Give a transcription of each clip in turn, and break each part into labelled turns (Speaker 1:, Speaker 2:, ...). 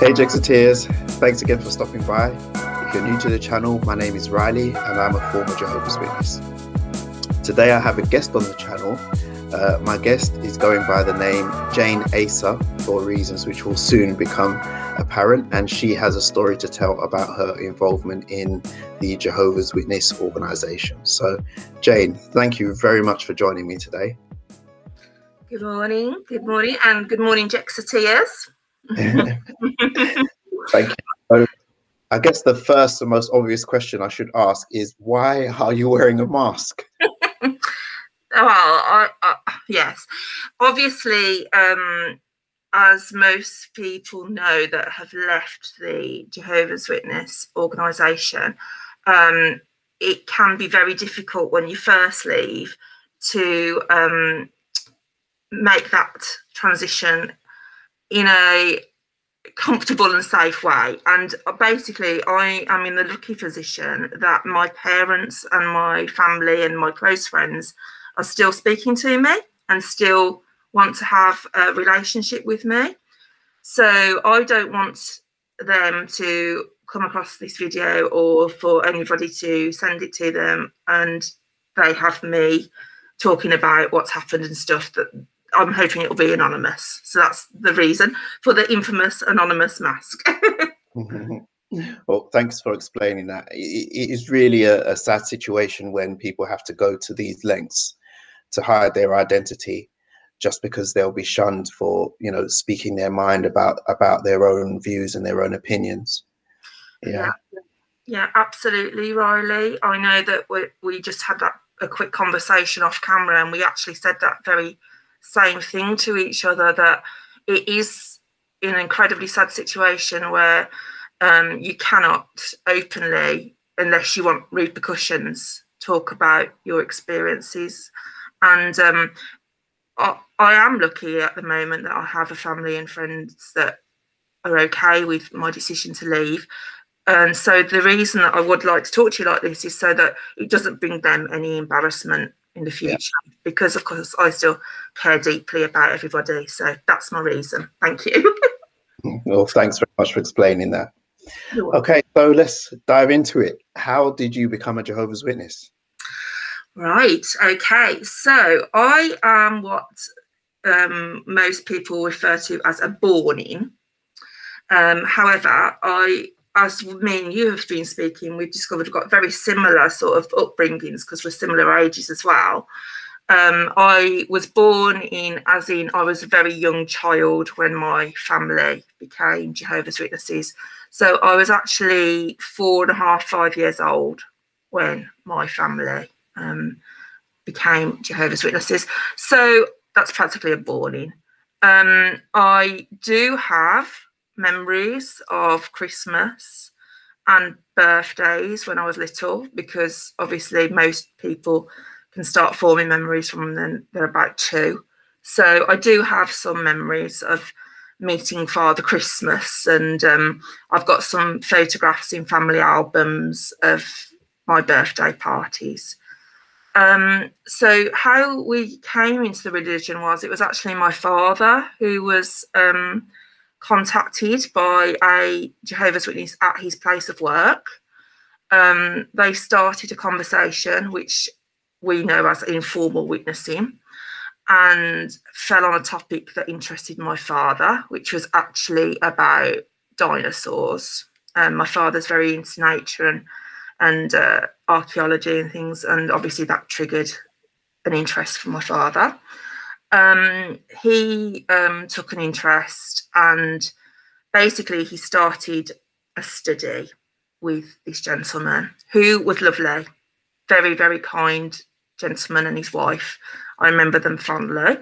Speaker 1: Hey Jexiteers, thanks again for stopping by. If you're new to the channel, my name is Riley and I'm a former Jehovah's Witness. Today I have a guest on the channel. Uh, my guest is going by the name Jane Asa for reasons which will soon become apparent, and she has a story to tell about her involvement in the Jehovah's Witness organization. So, Jane, thank you very much for joining me today.
Speaker 2: Good morning, good morning, and good morning, Jexiteers.
Speaker 1: Thank you. I guess the first and most obvious question I should ask is why are you wearing a mask?
Speaker 2: well, I, I, yes, obviously, um, as most people know that have left the Jehovah's Witness organisation, um, it can be very difficult when you first leave to um, make that transition in a comfortable and safe way. And basically, I am in the lucky position that my parents and my family and my close friends are still speaking to me and still want to have a relationship with me. So I don't want them to come across this video or for anybody to send it to them and they have me talking about what's happened and stuff that I'm hoping it'll be anonymous. So that's the reason for the infamous anonymous mask.
Speaker 1: well, thanks for explaining that. it is really a, a, sad situation when people have to go to these lengths to hide their identity just because they'll be shunned for, you know, speaking their mind about about their own views and their own opinions.
Speaker 2: Yeah. Yeah, yeah absolutely, Riley. I know that we, we just had that a quick conversation off camera and we actually said that very same thing to each other that it is an incredibly sad situation where um, you cannot openly, unless you want repercussions, talk about your experiences. And um, I, I am lucky at the moment that I have a family and friends that are okay with my decision to leave. And so the reason that I would like to talk to you like this is so that it doesn't bring them any embarrassment in the future yeah. because of course I still care deeply about everybody. So that's my reason. Thank you.
Speaker 1: well, thanks very much for explaining that. Okay, so let's dive into it. How did you become a Jehovah's Witness?
Speaker 2: Right. Okay. So I am what um, most people refer to as a born in. Um, however, I as me and you have been speaking, we've discovered we've got very similar sort of upbringings because we're similar ages as well. Um, I was born in, as in, I was a very young child when my family became Jehovah's Witnesses. So I was actually four and a half, five years old when my family um, became Jehovah's Witnesses. So that's practically a born in. Um, I do have memories of Christmas and birthdays when I was little because obviously most people can start forming memories from when they're about two. So I do have some memories of meeting Father Christmas, and um, I've got some photographs in family albums of my birthday parties. Um, so how we came into the religion was it was actually my father who was um, contacted by a Jehovah's Witness at his place of work. Um, they started a conversation, which we know as informal witnessing, and fell on a topic that interested my father, which was actually about dinosaurs. Um, my father's very into nature and and uh, archaeology and things, and obviously that triggered an interest for my father um, he um, took an interest and basically he started a study with this gentleman who was lovely, very, very kind gentleman and his wife. I remember them fondly.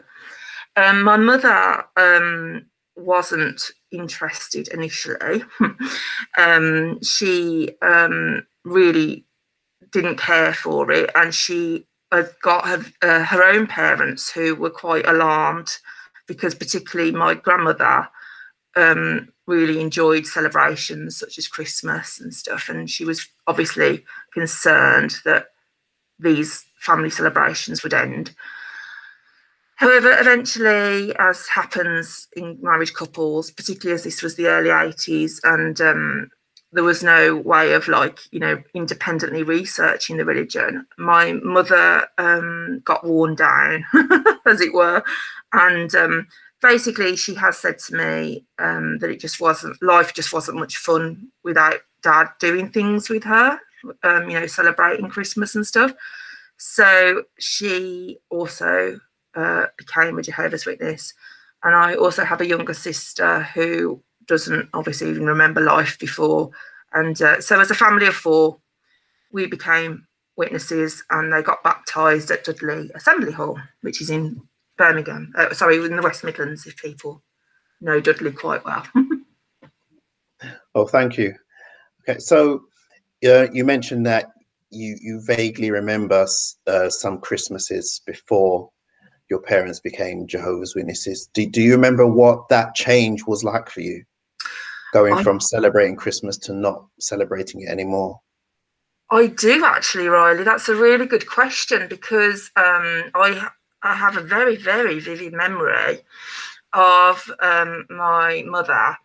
Speaker 2: Um, my mother um, wasn't interested initially. um, she um, really didn't care for it and she got her, uh, her own parents who were quite alarmed because particularly my grandmother um, really enjoyed celebrations such as Christmas and stuff, and she was obviously concerned that these family celebrations would end. However, eventually, as happens in married couples, particularly as this was the early 80s, and um, there was no way of like, you know, independently researching the religion, my mother um, got worn down, as it were. And um, basically, she has said to me um, that it just wasn't, life just wasn't much fun without dad doing things with her, um, you know, celebrating Christmas and stuff. So she also uh, became a Jehovah's Witness. And I also have a younger sister who doesn't obviously even remember life before. And uh, so, as a family of four, we became witnesses and they got baptised at Dudley Assembly Hall, which is in Birmingham. Uh, sorry, in the West Midlands, if people know Dudley quite well.
Speaker 1: oh, thank you. Okay, so uh, you mentioned that you you vaguely remember uh, some Christmases before your parents became Jehovah's Witnesses. Do, do you remember what that change was like for you? Going I, from celebrating Christmas to not celebrating it anymore?
Speaker 2: I do actually, Riley. That's a really good question because um, I I have a very very vivid memory of um, my mother.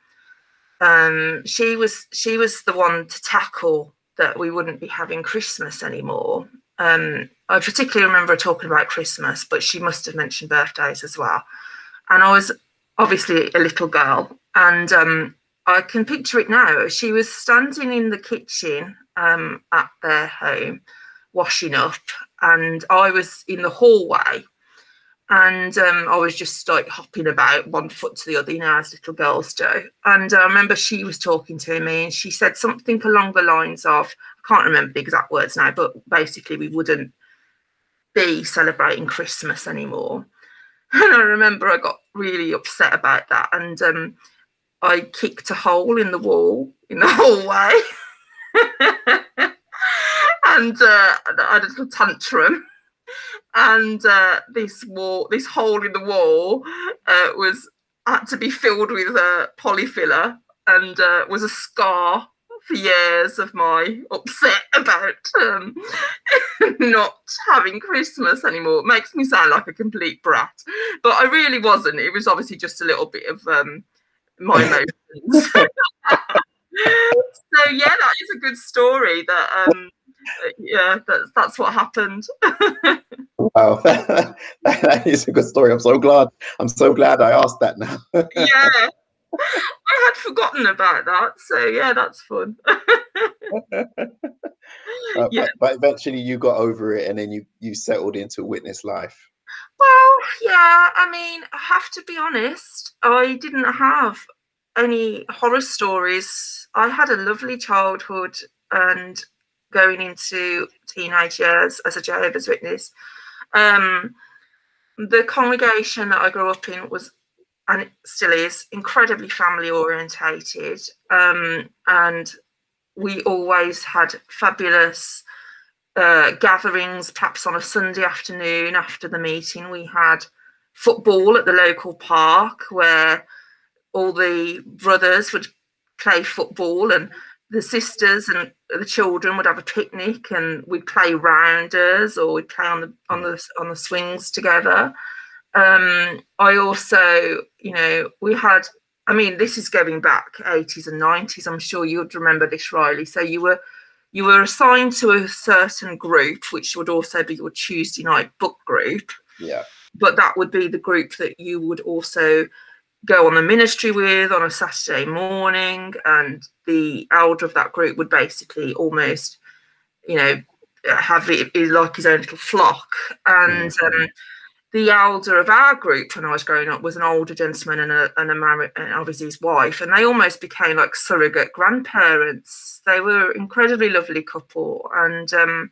Speaker 2: Um, she was she was the one to tackle that we wouldn't be having Christmas anymore. Um, I particularly remember her talking about Christmas, but she must have mentioned birthdays as well. And I was obviously a little girl, and um, I can picture it now. She was standing in the kitchen um, at their home, washing up, and I was in the hallway, and um, I was just like hopping about one foot to the other, you know, as little girls do. And I remember she was talking to me, and she said something along the lines of, I can't remember the exact words now, but basically we wouldn't be celebrating Christmas anymore. And I remember I got really upset about that, and um, I kicked a hole in the wall in the hallway, and uh, I had a little tantrum. And uh, this wall, this hole in the wall, uh, was had to be filled with a Polyfilla, and uh, was a scar for years of my upset about um, not having Christmas anymore. It makes me sound like a complete brat, but I really wasn't. It was obviously just a little bit of um, my emotions. so yeah, that is a good story. That um, yeah, that's that's what happened.
Speaker 1: wow, that is a good story. I'm so glad. I'm so glad I asked that now.
Speaker 2: yeah. I had forgotten about that. So yeah, that's fun. uh,
Speaker 1: yeah. But, but, eventually you got over it and then you you settled into witness life.
Speaker 2: Well, yeah, I mean, I have to be honest, I didn't have any horror stories. I had a lovely childhood and going into teenage years as a Jehovah's Witness. Um, the congregation that I grew up in was and still is incredibly family orientated um, and we always had fabulous uh, gatherings perhaps on a sunday afternoon after the meeting we had football at the local park where all the brothers would play football and the sisters and the children would have a picnic and we'd play rounders or we'd play on the on the on the swings together um, I also, you know, we had, I mean, this is going back 80s and 90s. I'm sure you'd remember this, Riley. So you were you were assigned to a certain group, which would also be your Tuesday night book group.
Speaker 1: Yeah.
Speaker 2: But that would be the group that you would also go on the ministry with on a Saturday morning, and the elder of that group would basically almost, you know, have it like his own little flock. And mm-hmm. um, the elder of our group when I was growing up was an older gentleman and a and a married and obviously his wife, and they almost became like surrogate grandparents. They were incredibly lovely couple, and um,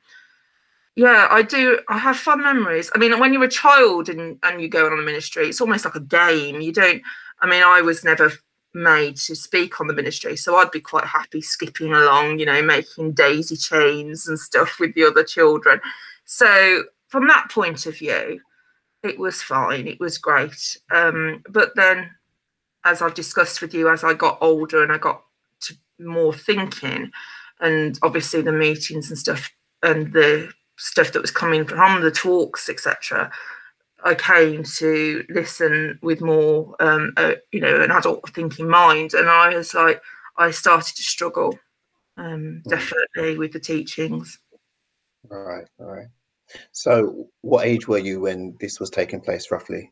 Speaker 2: yeah, I do. I have fun memories. I mean, when you're a child and and you go on a ministry, it's almost like a game. You don't. I mean, I was never made to speak on the ministry, so I'd be quite happy skipping along, you know, making daisy chains and stuff with the other children. So from that point of view it was fine. It was great. Um, but then, as I've discussed with you, as I got older and I got to more thinking, and obviously the meetings and stuff, and the stuff that was coming from the talks, etc., I came to listen with more, um, uh, you know, an adult thinking mind, and I was like, I started to struggle, um, definitely with the teachings.
Speaker 1: All right, all right. So, what age were you when this was taking place, roughly?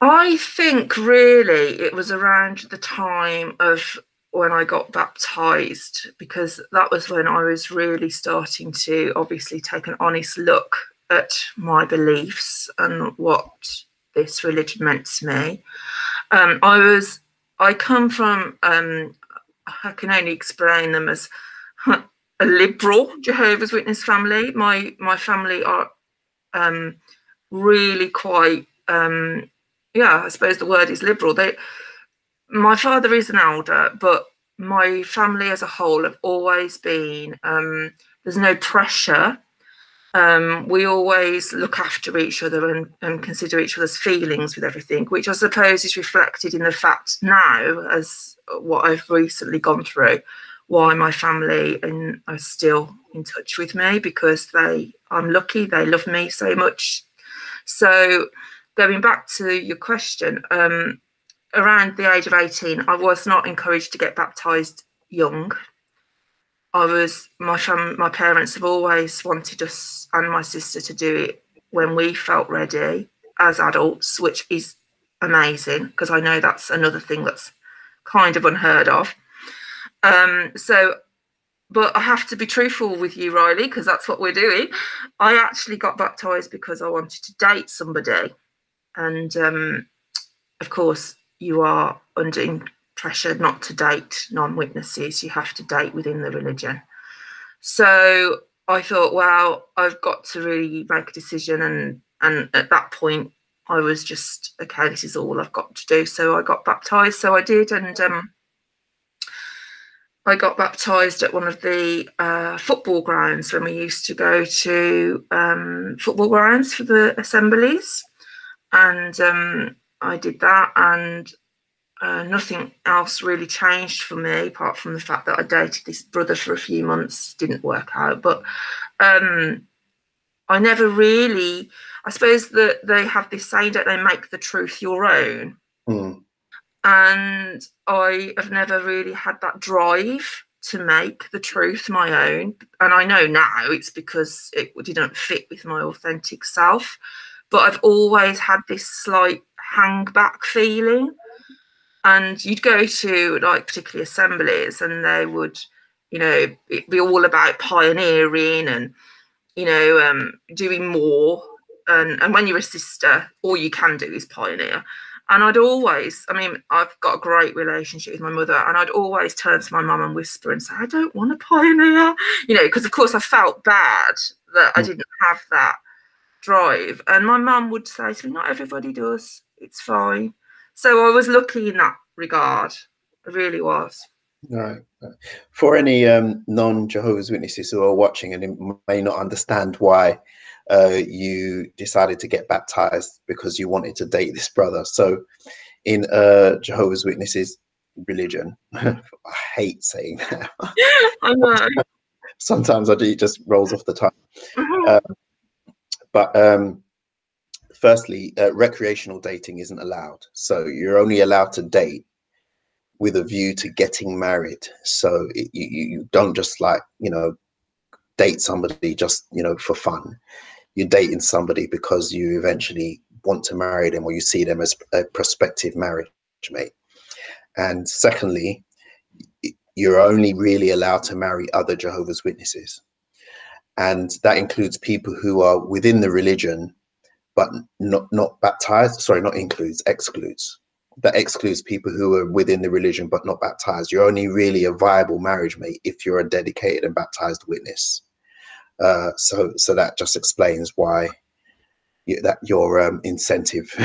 Speaker 2: I think really it was around the time of when I got baptized, because that was when I was really starting to obviously take an honest look at my beliefs and what this religion meant to me. Um, I was, I come from, um, I can only explain them as a liberal Jehovah's Witness family. My my family are um, really quite, um, yeah, I suppose the word is liberal. They, my father is an elder, but my family as a whole have always been. Um, there's no pressure um, we always look after each other and, and, consider each other's feelings with everything, which I suppose is reflected in the fact now, as what I've recently gone through, why my family and are still in touch with me because they, I'm lucky, they love me so much. So, going back to your question, um, around the age of 18, I was not encouraged to get baptized young I was my fam, my parents have always wanted us and my sister to do it when we felt ready as adults, which is amazing because I know that's another thing that's kind of unheard of. Um, so, but I have to be truthful with you, Riley, because that's what we're doing. I actually got baptized because I wanted to date somebody, and um, of course, you are under pressure not to date non-witnesses. You have to date within the religion. So i thought well i've got to really make a decision. And and at that point i was just okay this is all i've got to do. So i got baptized. So i did. And um, I got baptized at one of the uh, football grounds when we used to go to um, football grounds for the assemblies, and um, I did that. And uh, nothing else really changed for me apart from the fact that I dated this brother for a few months, didn't work out. But um, I never really, I suppose that they have this saying, don't they, make the truth your own. Mm. And I have never really had that drive to make the truth my own. And I know now it's because it didn't fit with my authentic self. But I've always had this slight hang back feeling and you'd go to like particularly assemblies and they would you know be all about pioneering and you know um, doing more and, and when you're a sister all you can do is pioneer and I'd always, I mean, I've got a great relationship with my mother, and I'd always turn to my mum and whisper and say, I don't want to pioneer, you know, because of course I felt bad that I mm. didn't have that drive. And my mum would say to me, Not everybody does, it's fine. So I was lucky in that regard. I really was.
Speaker 1: Right. For any um, non Jehovah's Witnesses who are watching and may not understand why uh, you decided to get baptized because you wanted to date this brother. So, in uh, Jehovah's Witnesses religion, I hate saying that. I. Sometimes I do, it just rolls off the tongue. Mm-hmm. Uh, but um, firstly, uh, recreational dating isn't allowed. So you're only allowed to date with a view to getting married. So it, you, you don't just like, you know, date somebody just, you know, for fun. You're dating somebody because you eventually want to marry them or you see them as a prospective marriage mate. And secondly, you're only really allowed to marry other Jehovah's Witnesses. And that includes people who are within the religion but not not baptized. Sorry, not includes, excludes. That excludes people who are within the religion but not baptized. You're only really a viable marriage mate if you're a dedicated and baptized witness. Uh, so, so that just explains why you, that your um, incentive.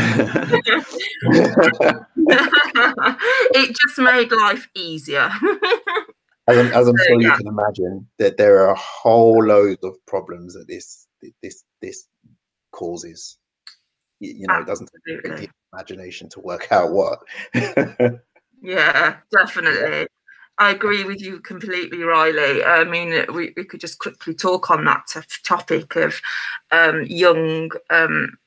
Speaker 2: it just made life easier.
Speaker 1: as I'm, as I'm so, sure yeah. you can imagine, that there are a whole load of problems that this this this causes you know, it doesn't take the imagination to work out what.
Speaker 2: yeah, definitely. I agree with you completely, Riley. I mean, we, we could just quickly talk on that t- topic of um, young um,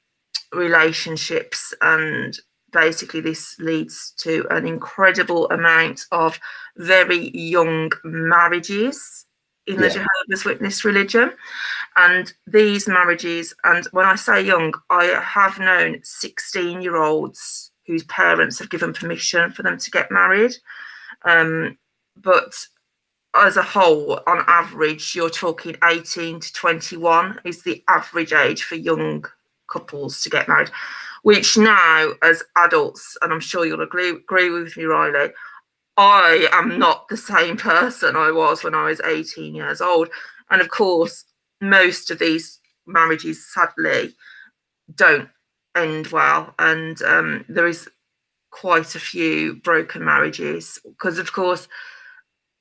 Speaker 2: relationships and basically this leads to an incredible amount of very young marriages in the. Jehovah's Witness religion. And these marriages, and when I say young, I have known 16 year olds whose parents have given permission for them to get married. Um, but as a whole, on average, you're talking 18 to 21 is the average age for young couples to get married, which now, as adults, and I'm sure you'll agree, agree with me, Riley, I am not the same person I was when I was 18 years old. And of course, most of these marriages, sadly, don't end well. And um, there is quite a few broken marriages because, of course,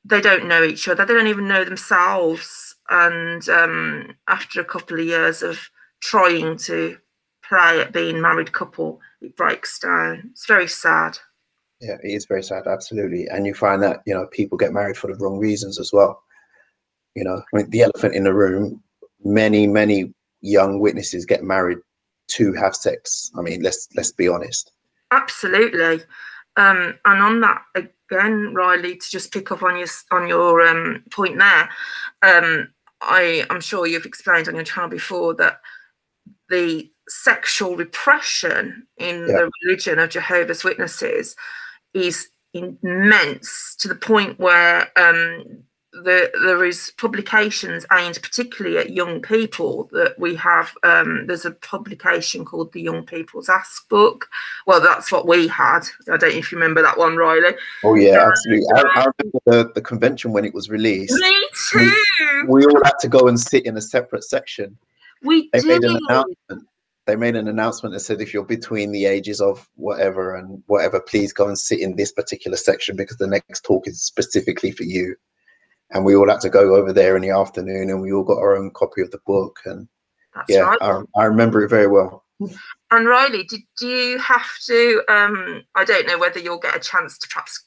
Speaker 2: they don't know each other, they don't even know themselves. And um, after a couple of years of trying to play at being married couple, it breaks down. It's very sad.
Speaker 1: Yeah, it is very sad, absolutely. And you find that, you know, people get married for the wrong reasons as well. You know, I mean, the elephant in the room, many, many young witnesses get married to have sex. I mean, let's let's be honest.
Speaker 2: Absolutely. Um, and on that again, Riley, to just pick up on your on your um, point there, um, I am sure you've explained on your channel before that the sexual repression in yeah. the religion of Jehovah's Witnesses is immense to the point where um, the, there is publications aimed particularly at young people that we have um, there's a publication called the young people's ask book. Well that's what we had. I don't know if you remember that one riley.
Speaker 1: Oh yeah um, absolutely. I, I, remember the, the convention when it was released.
Speaker 2: Me too
Speaker 1: we, we all had to go and sit in a separate section.
Speaker 2: We
Speaker 1: they
Speaker 2: did.
Speaker 1: made an announcement. They made an announcement that said if you're between the ages of whatever and whatever, please go and sit in this particular section because the next talk is specifically for you. And we all had to go over there in the afternoon, and we all got our own copy of the book. And That's yeah, right. I, I remember it very well.
Speaker 2: And Riley, did you have to? Um, I don't know whether you'll get a chance to perhaps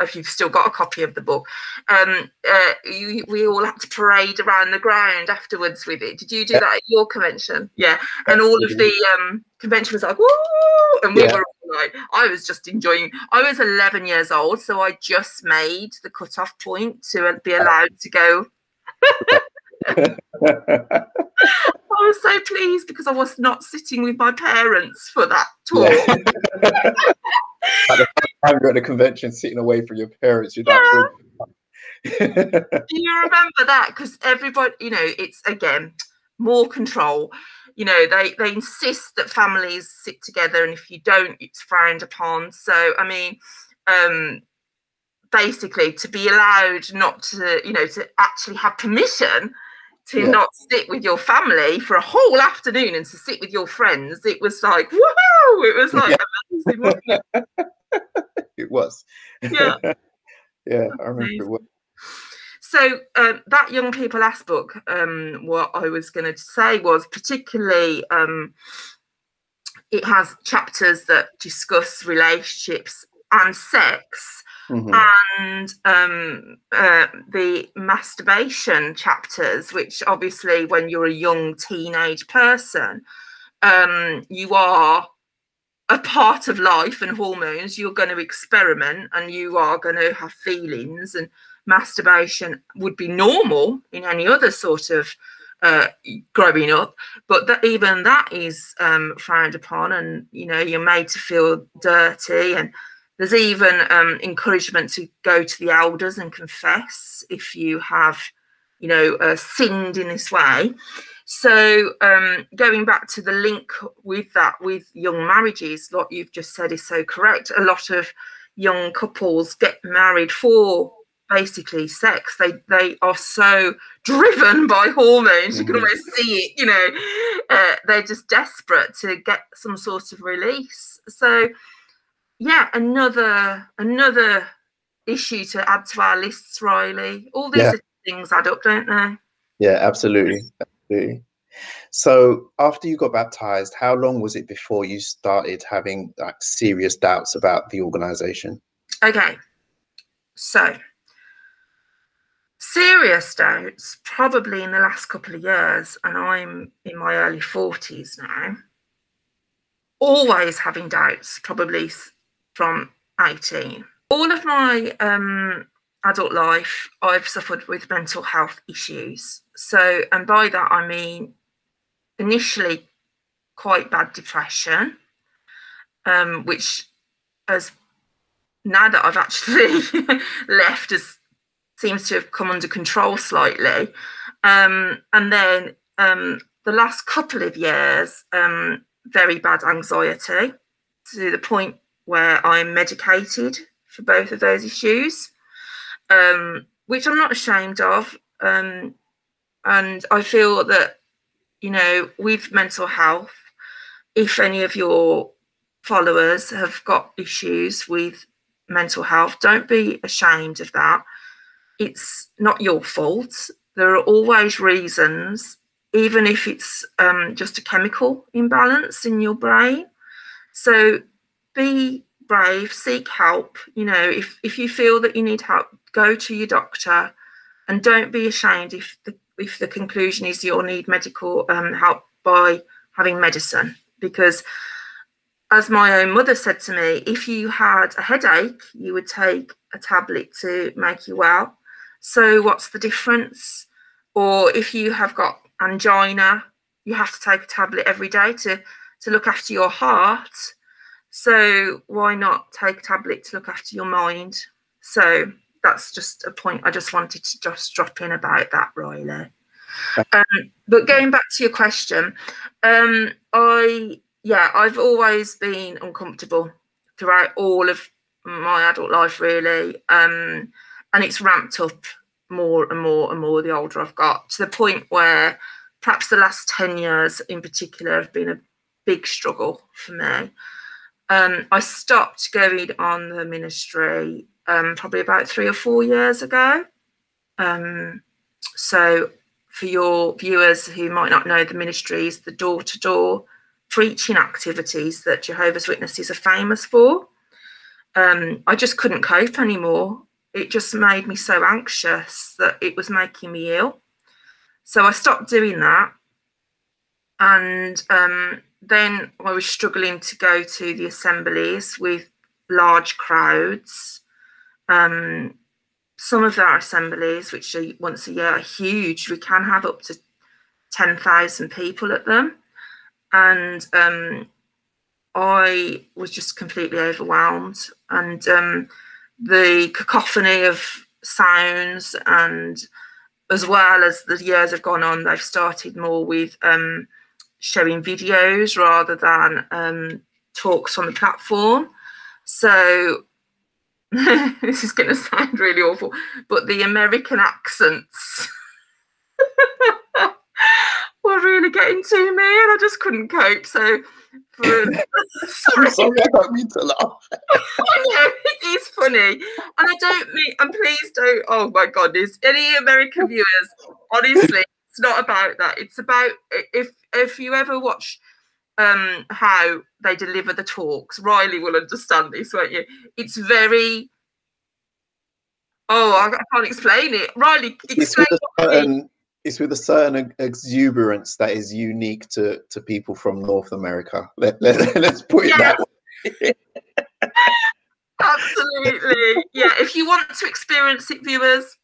Speaker 2: if you've still got a copy of the book. Um, uh, you, we all had to parade around the ground afterwards with it. Did you do that at your convention? Yeah, and all of the um, convention was like woo, and we yeah. were all like, I was just enjoying. I was 11 years old, so I just made the cut-off point to be allowed to go. I was so pleased because I was not sitting with my parents for that talk. Yeah.
Speaker 1: At the convention, sitting away from your parents, you're
Speaker 2: yeah. Do you remember that? Because everybody, you know, it's again more control. You know, they they insist that families sit together, and if you don't, it's frowned upon. So, I mean, um, basically, to be allowed not to, you know, to actually have permission to yeah. not sit with your family for a whole afternoon and to sit with your friends, it was like, woohoo! It was like yeah. amazing,
Speaker 1: it? it? was.
Speaker 2: Yeah.
Speaker 1: yeah, I remember it was.
Speaker 2: So um, that young people ask book, um, what I was going to say was particularly um, it has chapters that discuss relationships and sex mm-hmm. and um, uh, the masturbation chapters, which obviously, when you're a young teenage person, um, you are a part of life and hormones. You're going to experiment and you are going to have feelings, and masturbation would be normal in any other sort of. Uh, growing up, but that even that is um, frowned upon, and you know you're made to feel dirty, and there's even um, encouragement to go to the elders and confess if you have, you know, uh, sinned in this way. So um, going back to the link with that, with young marriages, what you've just said is so correct. A lot of young couples get married for basically sex. They they are so driven by hormones. You can mm-hmm. almost see it. You know, uh, they're just desperate to get some sort of release. So yeah, another another issue to add to our lists, Riley. All these yeah. things add up, don't they?
Speaker 1: Yeah, absolutely. Absolutely. So after you got baptized, how long was it before you started having like serious doubts about the organization?
Speaker 2: Okay. So serious doubts probably in the last couple of years, and I'm in my early 40s now. always having doubts, probably from 18. All of my um, adult life, I've suffered with mental health issues. So, and by that I mean initially quite bad depression, um, which as now that I've actually left has seems to have come under control slightly. Um, and then um, the last couple of years, um, very bad anxiety to the point where I'm medicated for both of those issues, um, which I'm not ashamed of. Um, and I feel that, you know, with mental health, if any of your followers have got issues with mental health, don't be ashamed of that. It's not your fault. There are always reasons, even if it's um, just a chemical imbalance in your brain. So be brave, seek help. You know, if, if you feel that you need help, go to your doctor and don't be ashamed if the, if the conclusion is you'll need medical um, help by having medicine. Because as my own mother said to me, if you had a headache, you would take a tablet to make you well. So, what's the difference? Or if you have got angina, you have to take a tablet every day to, to look after your heart. So, why not take a tablet to look after your mind? So, that's just a point I just wanted to just drop in about that, Riley. Um, but going back to your question, um, I yeah, I've always been uncomfortable throughout all of my adult life, really. Um, and it's ramped up more and more and more the older I've got to the point where perhaps the last 10 years in particular have been a big struggle for me. Um, I stopped going on the ministry um, probably about three or four years ago. Um, so, for your viewers who might not know, the ministry is the door to door preaching activities that Jehovah's Witnesses are famous for. Um, I just couldn't cope anymore. It just made me so anxious that it was making me ill. So I stopped doing that. And um, then I was struggling to go to the assemblies with large crowds. Um, some of our assemblies, which are once a year, are huge. We can have up to 10,000 people at them and um, I was just completely overwhelmed. And um, the cacophony of sounds, and as well as the years have gone on, they've started more with um, showing videos rather than um, talks on the platform. So this is going to sound really awful, but the American accents. were really getting to me and I just couldn't cope. So for,
Speaker 1: sorry. I'm sorry, I don't mean to laugh.
Speaker 2: I know, it is funny. And I don't mean and please don't oh my goodness. Any American viewers, honestly, it's not about that. It's about if if you ever watch um how they deliver the talks, Riley will understand this, won't you? It's very Oh, I, can't explain it. Riley, explain
Speaker 1: certain, it's with a certain exuberance that is unique to to people from North America. Let, let, let's put it yeah. that way.
Speaker 2: Absolutely. Yeah. If you want to experience it, viewers,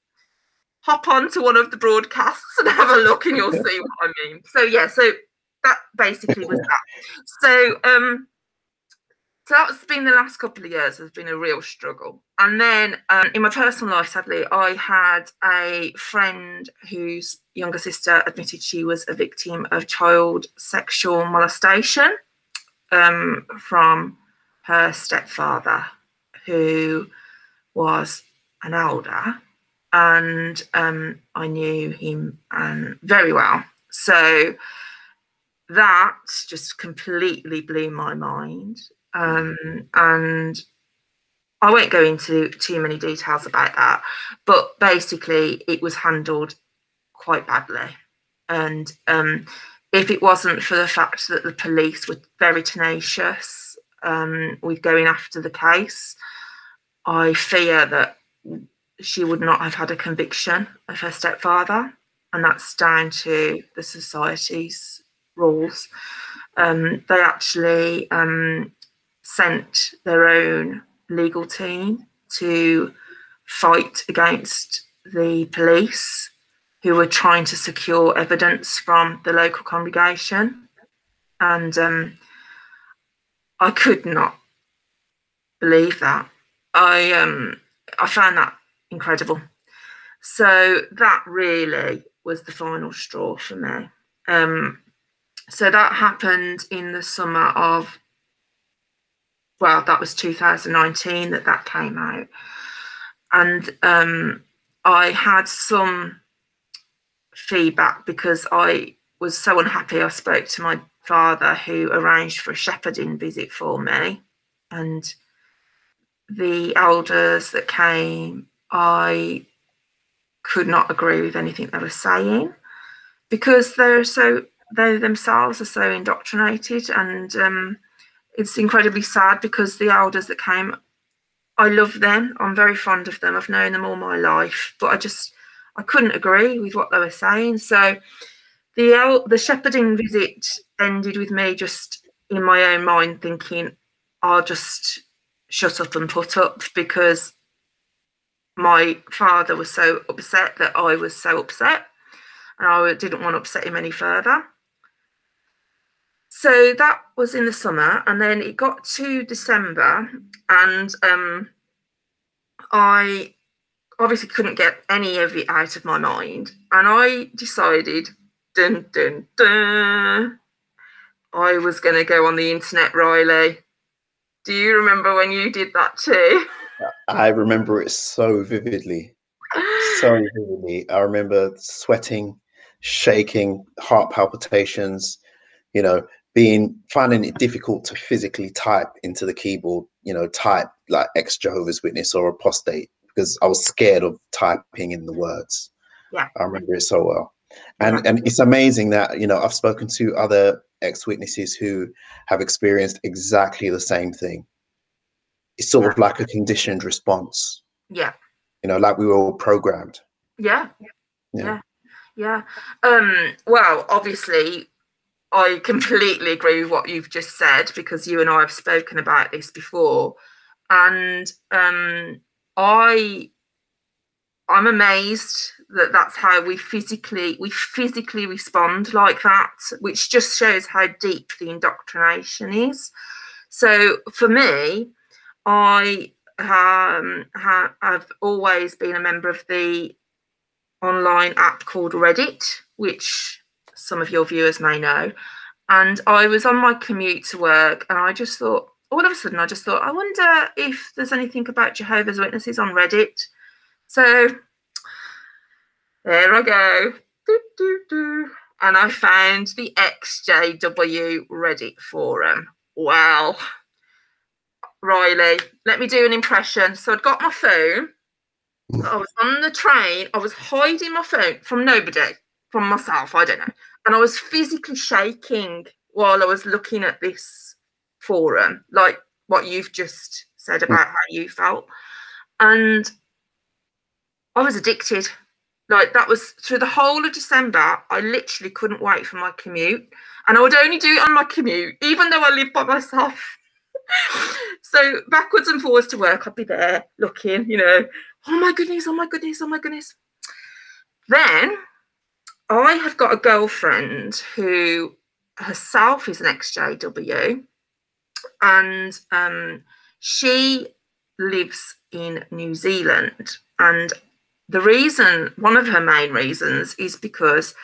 Speaker 2: hop on to one of the broadcasts and have a look and you'll see what I mean. So yeah, so that basically was that. So um so that's been the last couple of years has been a real struggle and then um, in my personal life sadly i had a friend whose younger sister admitted she was a victim of child sexual molestation um, from her stepfather who was an elder and um, i knew him um, very well so that just completely blew my mind um, and I won't go into too many details about that, but basically it was handled quite badly. And um, if it wasn't for the fact that the police were very tenacious um, with going after the case, I fear that she would not have had a conviction of her stepfather. And that's down to the society's rules. um, they actually um, sent their own legal team to fight against the police who were trying to secure evidence from the local congregation. And um, I could not believe that. I um, I found that incredible. So that really was the final straw for me. Um, so that happened in the summer of, well, that was 2019 that that came out. And um, I had some feedback because I was so unhappy. I spoke to my father who arranged for a shepherding visit for me. And the elders that came, I could not agree with anything they were saying because they're so they themselves are so indoctrinated and um, it's incredibly sad because the elders that came i love them. I'm very fond of them. I've known them all my life but i just i couldn't agree with what they were saying. So the the shepherding visit ended with me just in my own mind thinking i'll just shut up and put up because my father was so upset that i was so upset and i didn't want to upset him any further. So that was in the summer and then it got to december and um, i obviously couldn't get any of it out of my mind and i decided dun dun dun i was going to go on the internet riley. Do you remember when you did that too
Speaker 1: i remember it so vividly so vividly i remember sweating shaking heart palpitations you know being finding it difficult to physically type into the keyboard, you know, type like ex Jehovah's Witness or apostate because I was scared of typing in the words.
Speaker 2: Yeah.
Speaker 1: I remember it so well. And yeah. and it's amazing that, you know, I've spoken to other ex-witnesses who have experienced exactly the same thing. It's sort of like a conditioned response.
Speaker 2: Yeah.
Speaker 1: You know, like we were all programmed.
Speaker 2: Yeah. Yeah. Yeah. yeah. Um, well, obviously I completely agree with what you've just said because you and I have spoken about this before, and um, I I'm amazed that that's how we physically we physically respond like that, which just shows how deep the indoctrination is. So for me, I um, ha, have always been a member of the online app called Reddit, which some of your viewers may know. And I was on my commute to work and I just thought, all of a sudden, I just thought, I wonder if there's anything about Jehovah's Witnesses on Reddit. So there I go. Do, do, do. And I found the XJW Reddit forum. Wow. Riley, let me do an impression. So I'd got my phone. I was on the train. I was hiding my phone from nobody, from myself. I don't know and I was physically shaking while I was looking at this forum, like what you've just said about how you felt. And I was addicted. Like that was through the whole of December, I literally couldn't wait for my commute. And I would only do it on my commute, even though I live by myself. So backwards and forwards to work, I'd be there looking, you know, oh my goodness, oh my goodness, oh my goodness. Then I have got a girlfriend who herself is an XJW, and um, she lives in New Zealand. And the reason, one of her main reasons, is because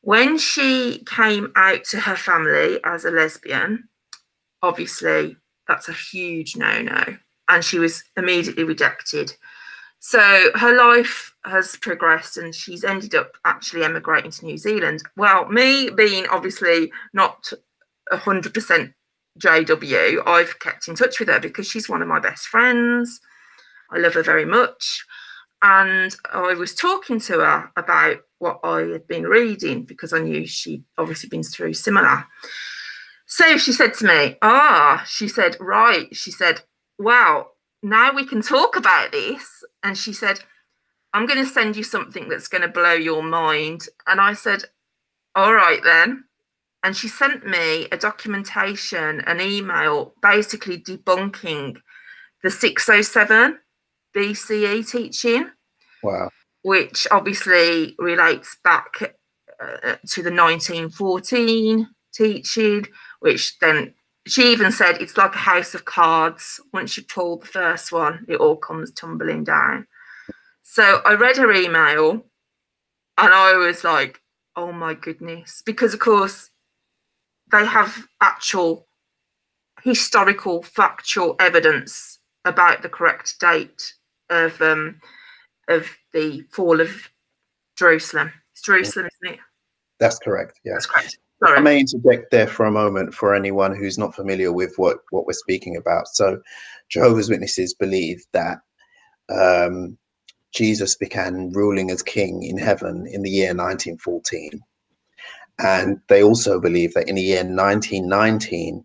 Speaker 2: when she came out to her family as a lesbian, obviously that's a huge no no. And she was immediately rejected. So her life has progressed and she's ended up actually emigrating to New Zealand. Well, me being obviously not 100% JW, I've kept in touch with her because she's one of my best friends. I love her very much. And I was talking to her about what I had been reading because I knew she'd obviously been through similar. So she said to me, Ah, she said, right. She said, Wow, now we can talk about this. And she said, I'm going to send you something that's going to blow your mind. And I said, All right, then. and she sent me a documentation, an email, basically debunking the 607 BCE teaching.
Speaker 1: Wow.
Speaker 2: Which obviously relates back uh, to the 1914 teaching, which then she even said it's like a house of cards. Once you've told the first one, it all comes tumbling down. So I read her email and I was like, oh my goodness. Because, of course, they have actual historical, factual evidence about the correct date of um, of the fall of Jerusalem. It's Jerusalem, isn't it?
Speaker 1: That's correct. Yes.
Speaker 2: That's correct. Sorry.
Speaker 1: I may interject there for a moment for anyone who's not familiar with what, what we're speaking about. So, Jehovah's Witnesses believe that um, Jesus began ruling as king in heaven in the year 1914. And they also believe that in the year 1919,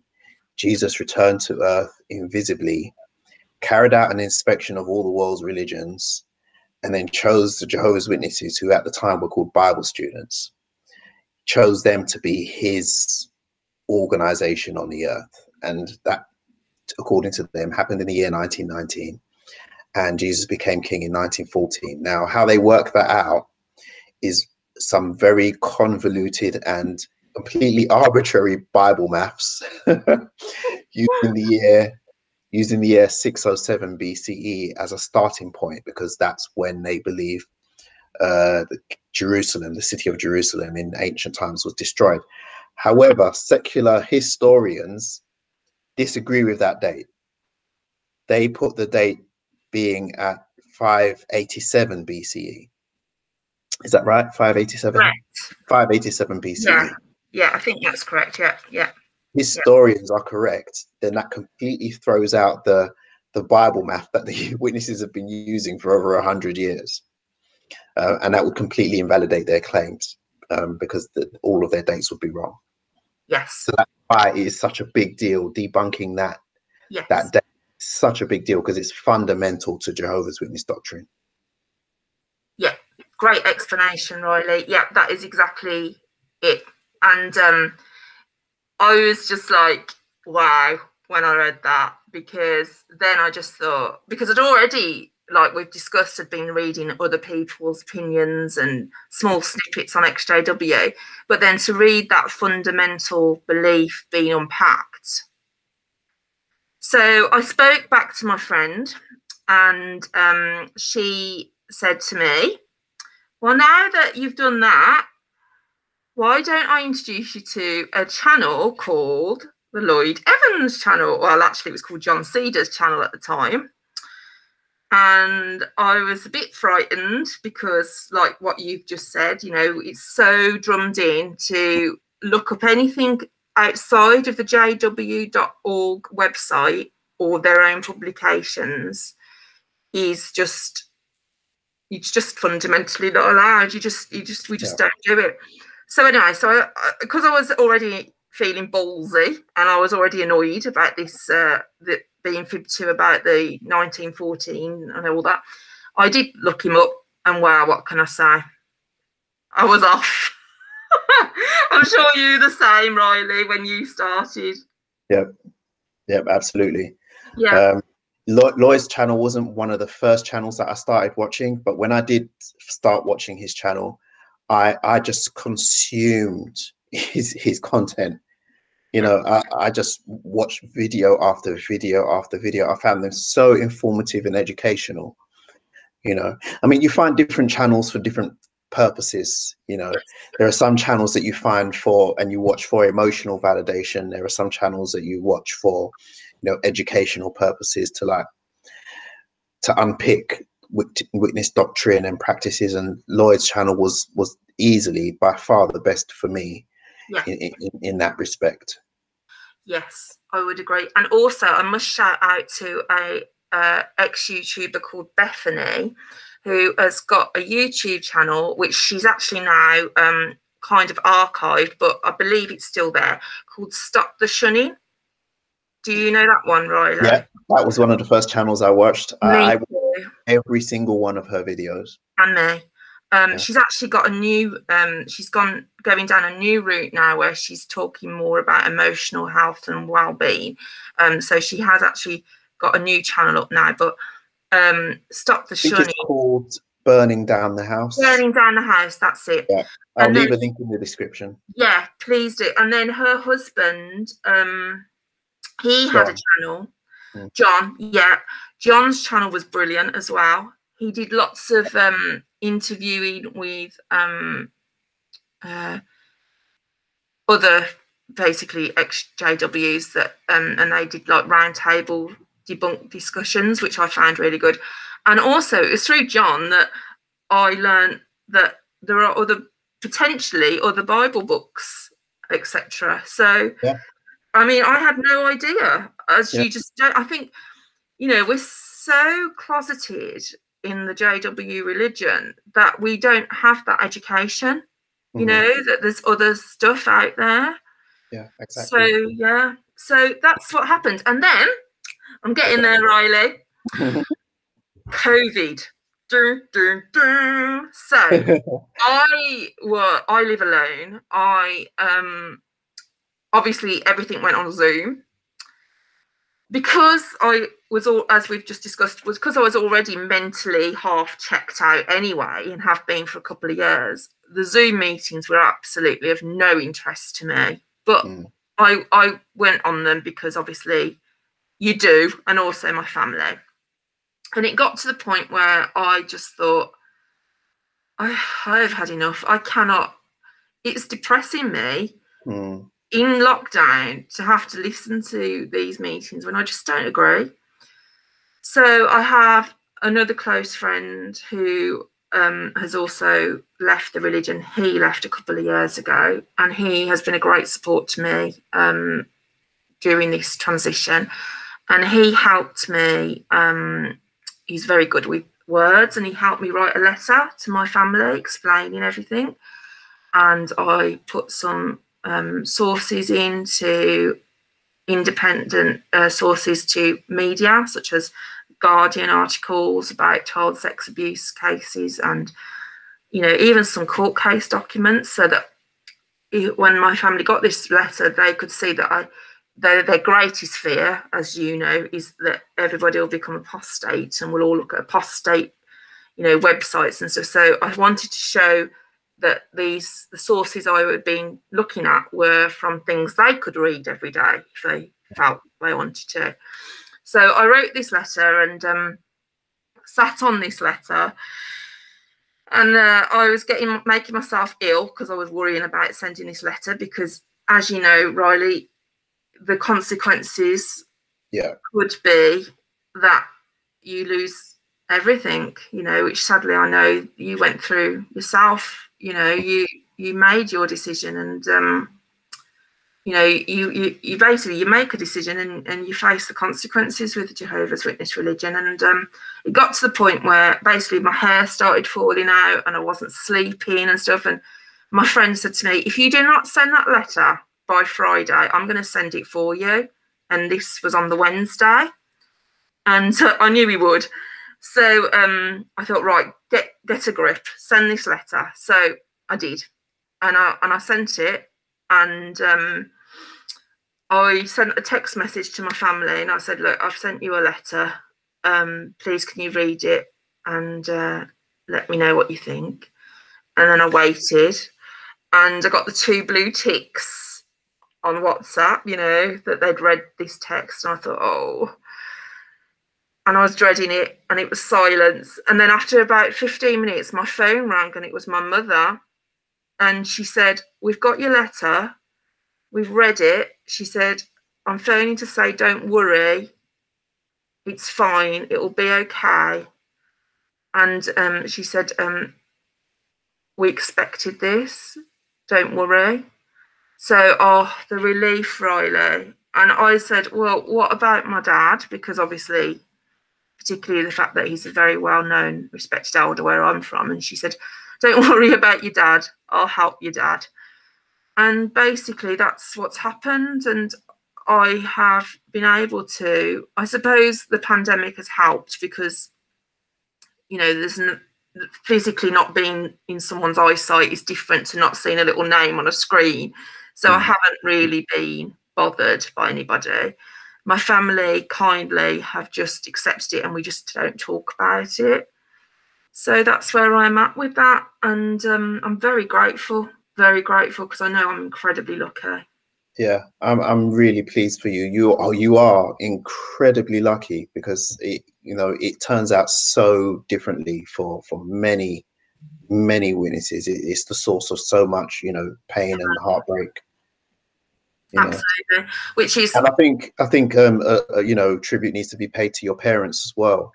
Speaker 1: Jesus returned to earth invisibly, carried out an inspection of all the world's religions, and then chose the Jehovah's Witnesses, who at the time were called Bible students, chose them to be his organization on the earth. And that, according to them, happened in the year 1919. And Jesus became king in 1914. Now, how they work that out is some very convoluted and completely arbitrary Bible maths using the year using the year 607 BCE as a starting point because that's when they believe uh, Jerusalem, the city of Jerusalem in ancient times was destroyed. However, secular historians disagree with that date. They put the date being at 587 BCE. Is that right? 587?
Speaker 2: Correct.
Speaker 1: 587 BCE.
Speaker 2: Yeah. yeah, I think that's correct. Yeah, yeah.
Speaker 1: Historians yeah. are correct, then that completely throws out the the Bible math that the witnesses have been using for over a hundred years, uh, and that would completely invalidate their claims um, because the, all of their dates would be wrong.
Speaker 2: Yes.
Speaker 1: So that's why it is such a big deal debunking that
Speaker 2: yes.
Speaker 1: that date. Such a big deal because it's fundamental to Jehovah's Witness doctrine.
Speaker 2: Yeah, great explanation, Riley. Yeah, that is exactly it. And um, I was just like, wow, when I read that, because then I just thought, because I'd already, like we've discussed, had been reading other people's opinions and small snippets on XJW, but then to read that fundamental belief being unpacked. So I spoke back to my friend, and um, she said to me, well, now that you've done that, why don't I introduce you to a channel called the Lloyd Evans channel? Well, actually, it was called John Cedars' channel at the time. And I was a bit frightened because, like what you've just said, you know, it's so drummed in to look up anything outside of the jw.org website or their own publications is just it's just fundamentally not allowed. You just, you just, we just yeah. don't do it. So anyway, so because I, I, was already feeling ballsy and I was already annoyed about this, uh, the, being fibbed to about the 1914 and all that, I did look him up, and wow, what can I say? I was off. I'm sure you the same, Riley, when you started.
Speaker 1: Yep. Yep, absolutely.
Speaker 2: Yeah. Um,
Speaker 1: Lloyd's channel wasn't one of the first channels that I started watching, but when I did start watching his channel, I I just consumed his his content. You know, I, I just watched video after video after video. I found them so informative and educational. You know, I mean, you find different channels for different purposes. You know, there are some channels that you find for and you watch for emotional validation. There are some channels that you watch for you know educational purposes to like to unpick witness doctrine and practices and lloyd's channel was was easily by far the best for me
Speaker 2: yeah.
Speaker 1: in, in, in that respect
Speaker 2: yes i would agree and also i must shout out to a uh, ex youtuber called bethany who has got a youtube channel which she's actually now um, kind of archived but i believe it's still there called stop the shunning do you know that one, Riley?
Speaker 1: Yeah, that was one of the first channels I watched. I, I every single one of her videos.
Speaker 2: And me. Um,
Speaker 1: Yeah.
Speaker 2: She's actually got a new. Um, she's gone going down a new route now, where she's talking more about emotional health and well-being. Um, so she has actually got a new channel up now. But um, stop the shunning,
Speaker 1: it's called Burning Down the House.
Speaker 2: burning down the house. That's it.
Speaker 1: I'll
Speaker 2: and
Speaker 1: leave
Speaker 2: then-
Speaker 1: a link in the description.
Speaker 2: Yeah, please do. And then her husband, um, he had a channel.
Speaker 1: Mm.
Speaker 2: John, yeah. John's channel was brilliant as well. He did lots of um interviewing with um uh other basically ex JWs that um and they did like roundtable debunk discussions, which I found really good. And also it was through John that I learned that there are other potentially other Bible books, etc. So,
Speaker 1: Yeah.
Speaker 2: I mean, I had no idea. As
Speaker 1: Yeah.
Speaker 2: you just don't, I think, you know, we're so closeted in the JW religion that we don't have that education. You
Speaker 1: Mhm.
Speaker 2: know that there's other stuff out there.
Speaker 1: Yeah, exactly.
Speaker 2: So yeah, so that's what happened, and then I'm getting there, Riley. COVID. Dun, dun, dun. So I were I live alone. I um obviously everything went on Zoom because I was all as we've just discussed was because I was already mentally half checked out anyway and have been for a couple of years. The Zoom meetings were absolutely of no interest to me, but
Speaker 1: Mm.
Speaker 2: I I went on them because obviously you do, and also my family. And it got to the point where I just thought, I, I've had enough. I cannot. It's depressing me
Speaker 1: Mm.
Speaker 2: In lockdown to have to listen to these meetings when I just don't agree. So I have another close friend who um, has also left the religion. He left a couple of years ago, and he has been a great support to me um, during this transition. And he helped me. Um, he's very good with words, and he helped me write a letter to my family explaining everything. And I put some um, sources into independent uh, sources to media, such as Guardian articles about child sex abuse cases, and you know even some court case documents, so that when my family got this letter, they could see that I. Their, their greatest fear, as you know, is that everybody will become apostate and we'll all look at apostate, you know, websites and stuff. So I wanted to show that these the sources I had been looking at were from things they could read every day if they felt they wanted to. So I wrote this letter and um, sat on this letter, and uh, I was getting making myself ill because I was worrying about sending this letter because, as you know, Riley, the consequences
Speaker 1: Yeah.
Speaker 2: could be that you lose everything you know which sadly i know you went through yourself you know you you made your decision and um you know you you, you basically you make a decision and, and you face the consequences with jehovah's witness religion. And um it got to the point where basically my hair started falling out and i wasn't sleeping and stuff. And my friend said to me if you do not send that letter by friday i'm going to send it for you. And this was on the wednesday. And uh, i knew he would so um, I thought, right, get get a grip, send this letter. So I did, and I and I sent it, and um, I sent a text message to my family, and I said, look, I've sent you a letter. Um, please, can you read it and uh, let me know what you think? And then I waited, and I got the two blue ticks on WhatsApp, you know, that they'd read this text, and I thought, oh and I was dreading it, and it was silence. And then after about 15 minutes, my phone rang, and it was my mother. And she said, We've got your letter, we've read it. She said, I'm phoning to say, Don't worry, it's fine, it'll be okay. And um, she said, um, We expected this, don't worry. So, oh, the relief, Riley. And I said, Well, what about my dad? Because obviously, particularly the fact that he's a very well known, respected elder where I'm from. And she said, Don't worry about your dad, I'll help your dad. And basically, that's what's happened. And I have been able to, I suppose the pandemic has helped because, you know, there's n- physically not being in someone's eyesight is different to not seeing a little name on a screen. So mm. I haven't really been bothered by anybody. My family kindly have just accepted it and we just don't talk about it. So that's where I'm at with that. And um, I'm very grateful, very grateful because I know I'm incredibly lucky.
Speaker 1: Yeah, I'm I'm really pleased for you. You are you are incredibly lucky because it you know it turns out so differently for for many many witnesses. It, it's the source of so much you know pain and heartbreak.
Speaker 2: Absolutely, know. which is
Speaker 1: and I think I think um uh, uh, you know tribute needs to be paid to your parents as well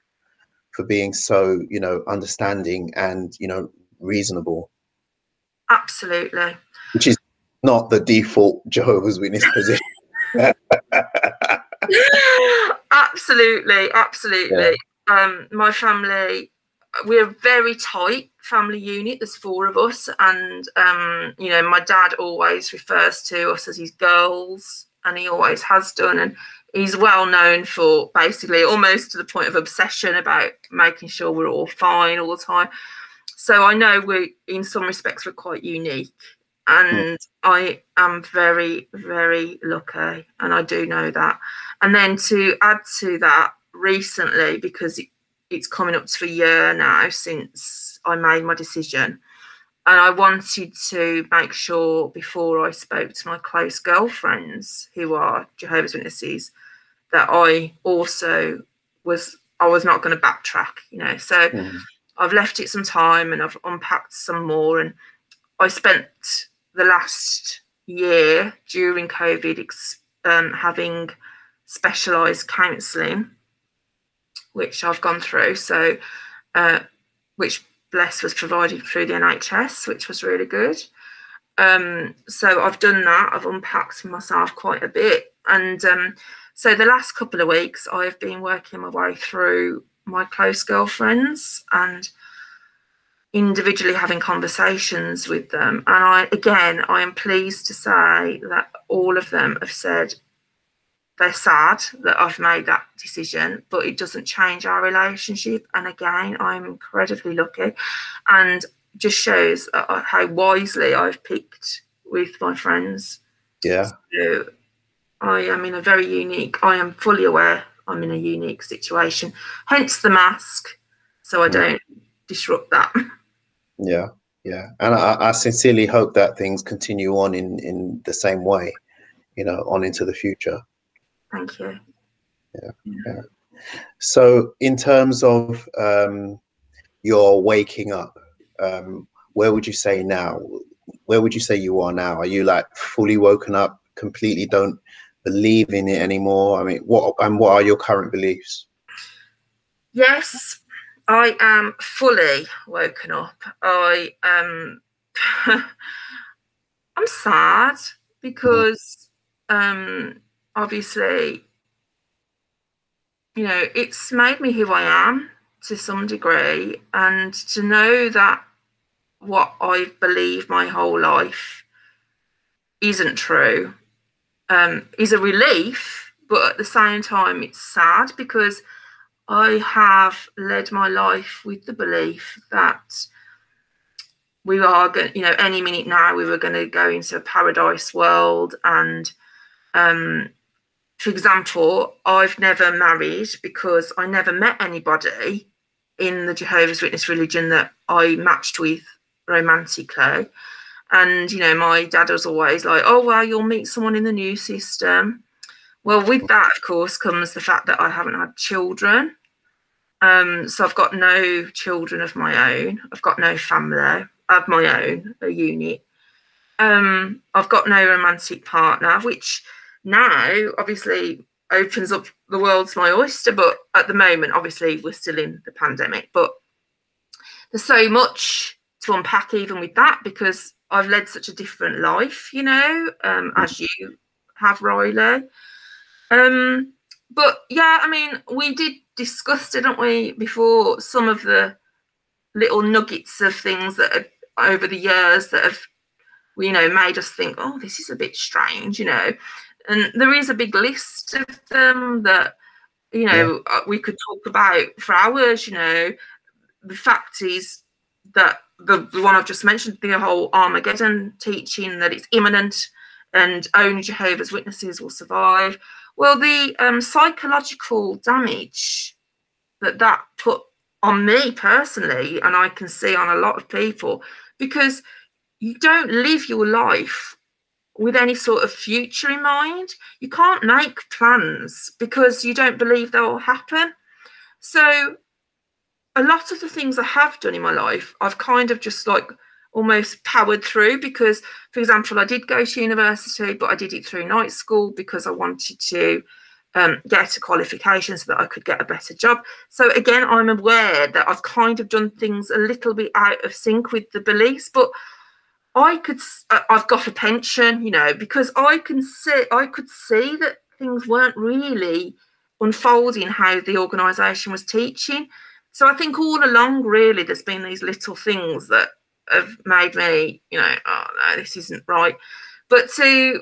Speaker 1: for being so you know understanding and you know reasonable.
Speaker 2: Absolutely.
Speaker 1: Which is not the default Jehovah's Witness position.
Speaker 2: absolutely, absolutely. Yeah. Um, my family, we're a very tight family unit. There's four of us, and um, you know, my dad always refers to us as his girls, and he always has done. And he's well known for basically almost to the point of obsession about making sure we're all fine all the time. So I know we, in some respects, we're quite unique and I am very, very lucky, and I do know that. And then to add to that, recently, because it's coming up to a year now since I made my decision, and I wanted to make sure before I spoke to my close girlfriends who are Jehovah's Witnesses that I also was I was not going to backtrack, you know. So mm. I've left it some time and I've unpacked some more, and I spent the last year during COVID um, having specialised counselling, which I've gone through. So, uh, which bless was provided through the NHS, which was really good. Um, so I've done that. I've unpacked myself quite a bit, and um, so the last couple of weeks I've been working my way through my close girlfriends and individually having conversations with them. And I, again, I am pleased to say that all of them have said they're sad that I've made that decision, but it doesn't change our relationship. And again, I'm incredibly lucky and just shows uh, how wisely I've picked with my friends.
Speaker 1: Yeah.
Speaker 2: So I am in a very unique, I am fully aware I'm in a unique situation, hence the mask, so I don't disrupt that.
Speaker 1: Yeah, yeah, and I, I sincerely hope that things continue on in in the same way, you know, on into the future.
Speaker 2: Thank you.
Speaker 1: Yeah, yeah. So, in terms of um, your waking up, um, where would you say now? Where would you say you are now? Are you like fully woken up, completely don't believe in it anymore? I mean, what and what are your current beliefs?
Speaker 2: Yes, I am fully woken up. I um I'm sad because um obviously you know it's made me who I am to some degree and to know that what I've believed my whole life isn't true um, is a relief, but at the same time, it's sad because I have led my life with the belief that we are going, you know, any minute now we were going to go into a paradise world. And um, for example, I've never married because I never met anybody in the Jehovah's Witness religion that I matched with romantically. And, you know, my dad was always like, oh, well, you'll meet someone in the new system. Well, with that, of course, comes the fact that I haven't had children. Um, so I've got no children of my own. I've got no family of my own, a unit. Um, I've got no romantic partner, which now obviously opens up the world to my oyster. But at the moment, obviously, we're still in the pandemic. But there's so much to unpack even with that because I've led such a different life, you know, um, as you have, Riley. Um, but yeah, I mean, we did discuss, didn't we, before some of the little nuggets of things that have, over the years that have, you know, made us think, oh, this is a bit strange, you know. And there is a big list of them that, you know, yeah. Uh, we could talk about for hours, you know. The fact is, that the, the one I've just mentioned, the whole Armageddon teaching that it's imminent and only Jehovah's Witnesses will survive. Well, the um, psychological damage that that put on me personally, and I can see on a lot of people, because you don't live your life with any sort of future in mind. You can't make plans because you don't believe they'll happen. So, a lot of the things I have done in my life, I've kind of just like almost powered through because, for example, I did go to university, but I did it through night school because I wanted to um, get a qualification so that I could get a better job. So again, I'm aware that I've kind of done things a little bit out of sync with the beliefs, but I could, I've got a pension, you know, because I can see, I could see that things weren't really unfolding how the organisation was teaching. So I think all along, really, there's been these little things that have made me, you know, oh no, this isn't right. But to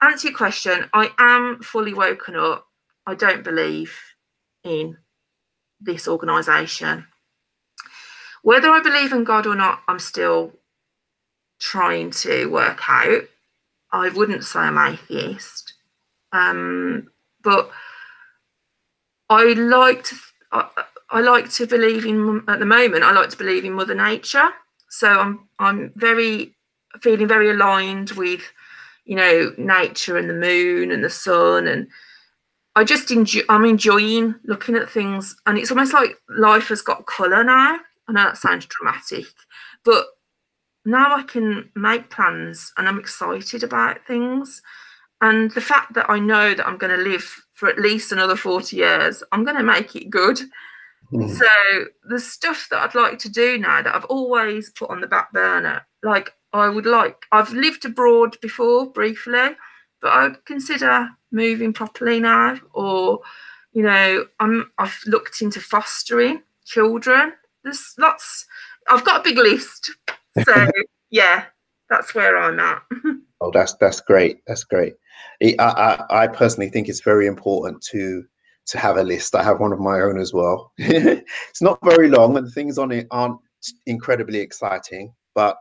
Speaker 2: answer your question, I am fully woken up. I don't believe in this organisation. Whether I believe in God or not, I'm still trying to work out. I wouldn't say I'm atheist, um, but I like to. I, I like to believe in at the moment. I like to believe in Mother Nature, so I'm I'm very feeling very aligned with you know, nature and the moon and the sun. And I just enjoy, I'm enjoying looking at things. And it's almost like life has got colour now. I know that sounds dramatic, but now I can make plans and I'm excited about things. And the fact that I know that I'm going to live for at least another 40 years, I'm going to make it good. Mm. So the stuff that I'd like to do now that I've always put on the back burner, like I would like. I've lived abroad before briefly, but I'd consider moving properly now. Or, you know, I'm I've looked into fostering children. There's lots. I've got a big list. So yeah, that's where I'm at.
Speaker 1: oh, that's that's great. That's great. I, I I personally think it's very important to to have a list. I have one of my own as well. it's not very long, and the things on it aren't incredibly exciting, but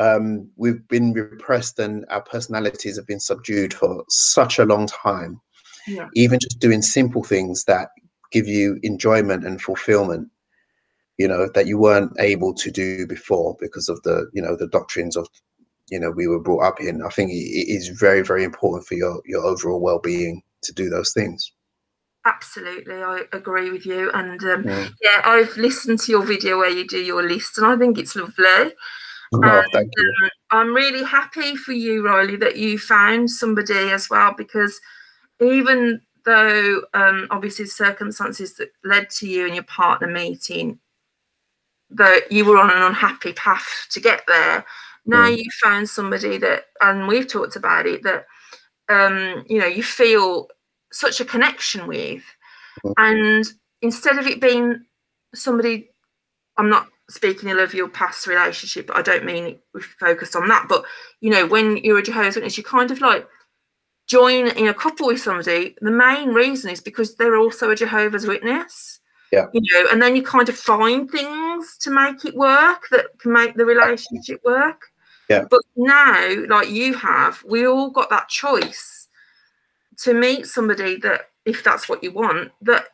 Speaker 1: um, we've been repressed and our personalities have been subdued for such a long time. Yeah. Even just doing simple things that give you enjoyment and fulfillment, you know, that you weren't able to do before because of the, you know, the doctrines of, you know, we were brought up in. I think it is very, very important for your your overall well-being to do those things.
Speaker 2: Absolutely, I agree with you. And um, yeah. yeah, I've listened to your video where you do your list, and I think it's lovely.
Speaker 1: Oh, thank you. Um,
Speaker 2: I'm really happy for you, Riley, that you found somebody as well, because even though um, obviously circumstances that led to you and your partner meeting, that you were on an unhappy path to get there, now mm. you found somebody that, and we've talked about it, that um, you know you feel such a connection with, mm. and instead of it being somebody, I'm not speaking ill of your past relationship, but I don't mean we focused on that. But you know, when you're a Jehovah's Witness, you kind of like join in a couple with somebody. The main reason is because they're also a Jehovah's Witness.
Speaker 1: Yeah.
Speaker 2: You know, and then you kind of find things to make it work that can make the relationship work.
Speaker 1: Yeah.
Speaker 2: But now, like you have, we all got that choice to meet somebody that, if that's what you want, that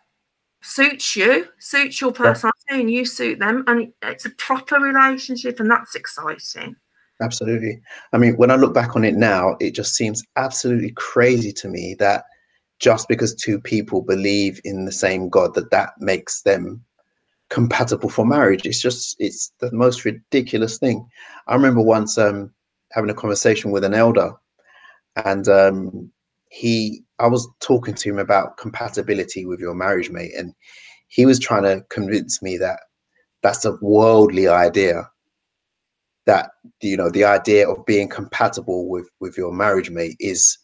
Speaker 2: suits you, suits your personality, yeah. and you suit them, and it's a proper relationship, and that's exciting.
Speaker 1: Absolutely. I mean, when I look back on it now, it just seems absolutely crazy to me that just because two people believe in the same God, that that makes them compatible for marriage. It's just, it's the most ridiculous thing. I remember once um, having a conversation with an elder, and um, he I was talking to him about compatibility with your marriage mate, and he was trying to convince me that that's a worldly idea. That you know, the idea of being compatible with with your marriage mate is,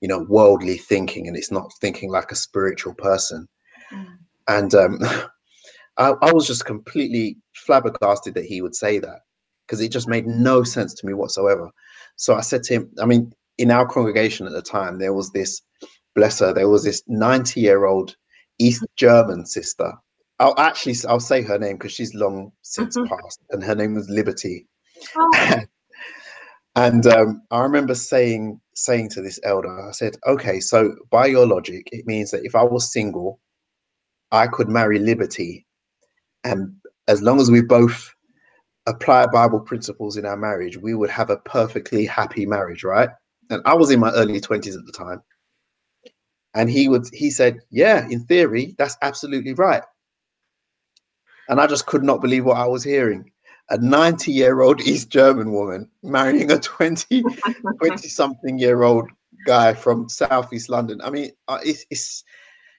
Speaker 1: you know, worldly thinking, and it's not thinking like a spiritual person. Mm. And um, I, I was just completely flabbergasted that he would say that because it just made no sense to me whatsoever. So I said to him, I mean, in our congregation at the time, there was this, bless her, there was this 90 year old East German sister. I'll actually I'll say her name because she's long since mm-hmm. passed, and her name was Liberty.
Speaker 2: Oh.
Speaker 1: and um, I remember saying saying to this elder, I said, "Okay, so by your logic, it means that if I was single, I could marry Liberty, and as long as we both apply Bible principles in our marriage, we would have a perfectly happy marriage, right?" And I was in my early twenties at the time, and he would he said, "Yeah, in theory, that's absolutely right." And I just could not believe what I was hearing. A 90 year old East German woman marrying a 20, 20 something year old guy from Southeast London. I mean, uh, it's, it's,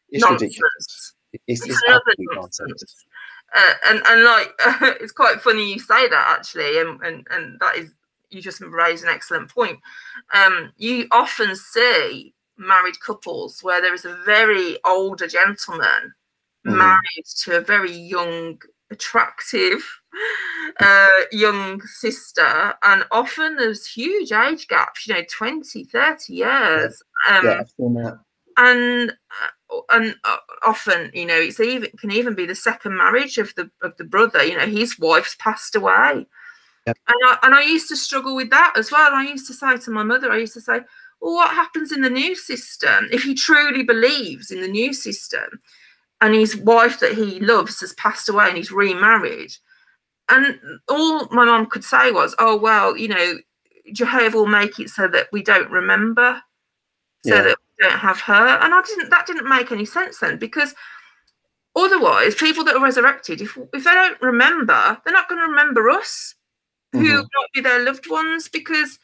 Speaker 1: it's ridiculous. It's, it's absolutely nonsense.
Speaker 2: Uh, and and like uh, it's quite funny you say that actually, and and and that is you just raised an excellent point. Um, you often see married couples where there is a very older gentleman mm. married to a very young, attractive uh, young sister. And often there's huge age gaps, you know, 20, 30 years. Um, yeah, I've seen that. And uh, and uh, often, you know, it's even can even be the second marriage of the of the brother. You know, his wife's passed away, yep. and I and I used to struggle with that as well. I used to say to my mother, I used to say, "Well, what happens in the new system if he truly believes in the new system?" And his wife that he loves has passed away and he's remarried. And all my mom could say was, oh, well, you know, Jehovah will make it so that we don't remember, so yeah. that we don't have her. And I didn't, that didn't make any sense then because otherwise, people that are resurrected, if, if they don't remember, they're not going to remember us mm-hmm. who might be their loved ones because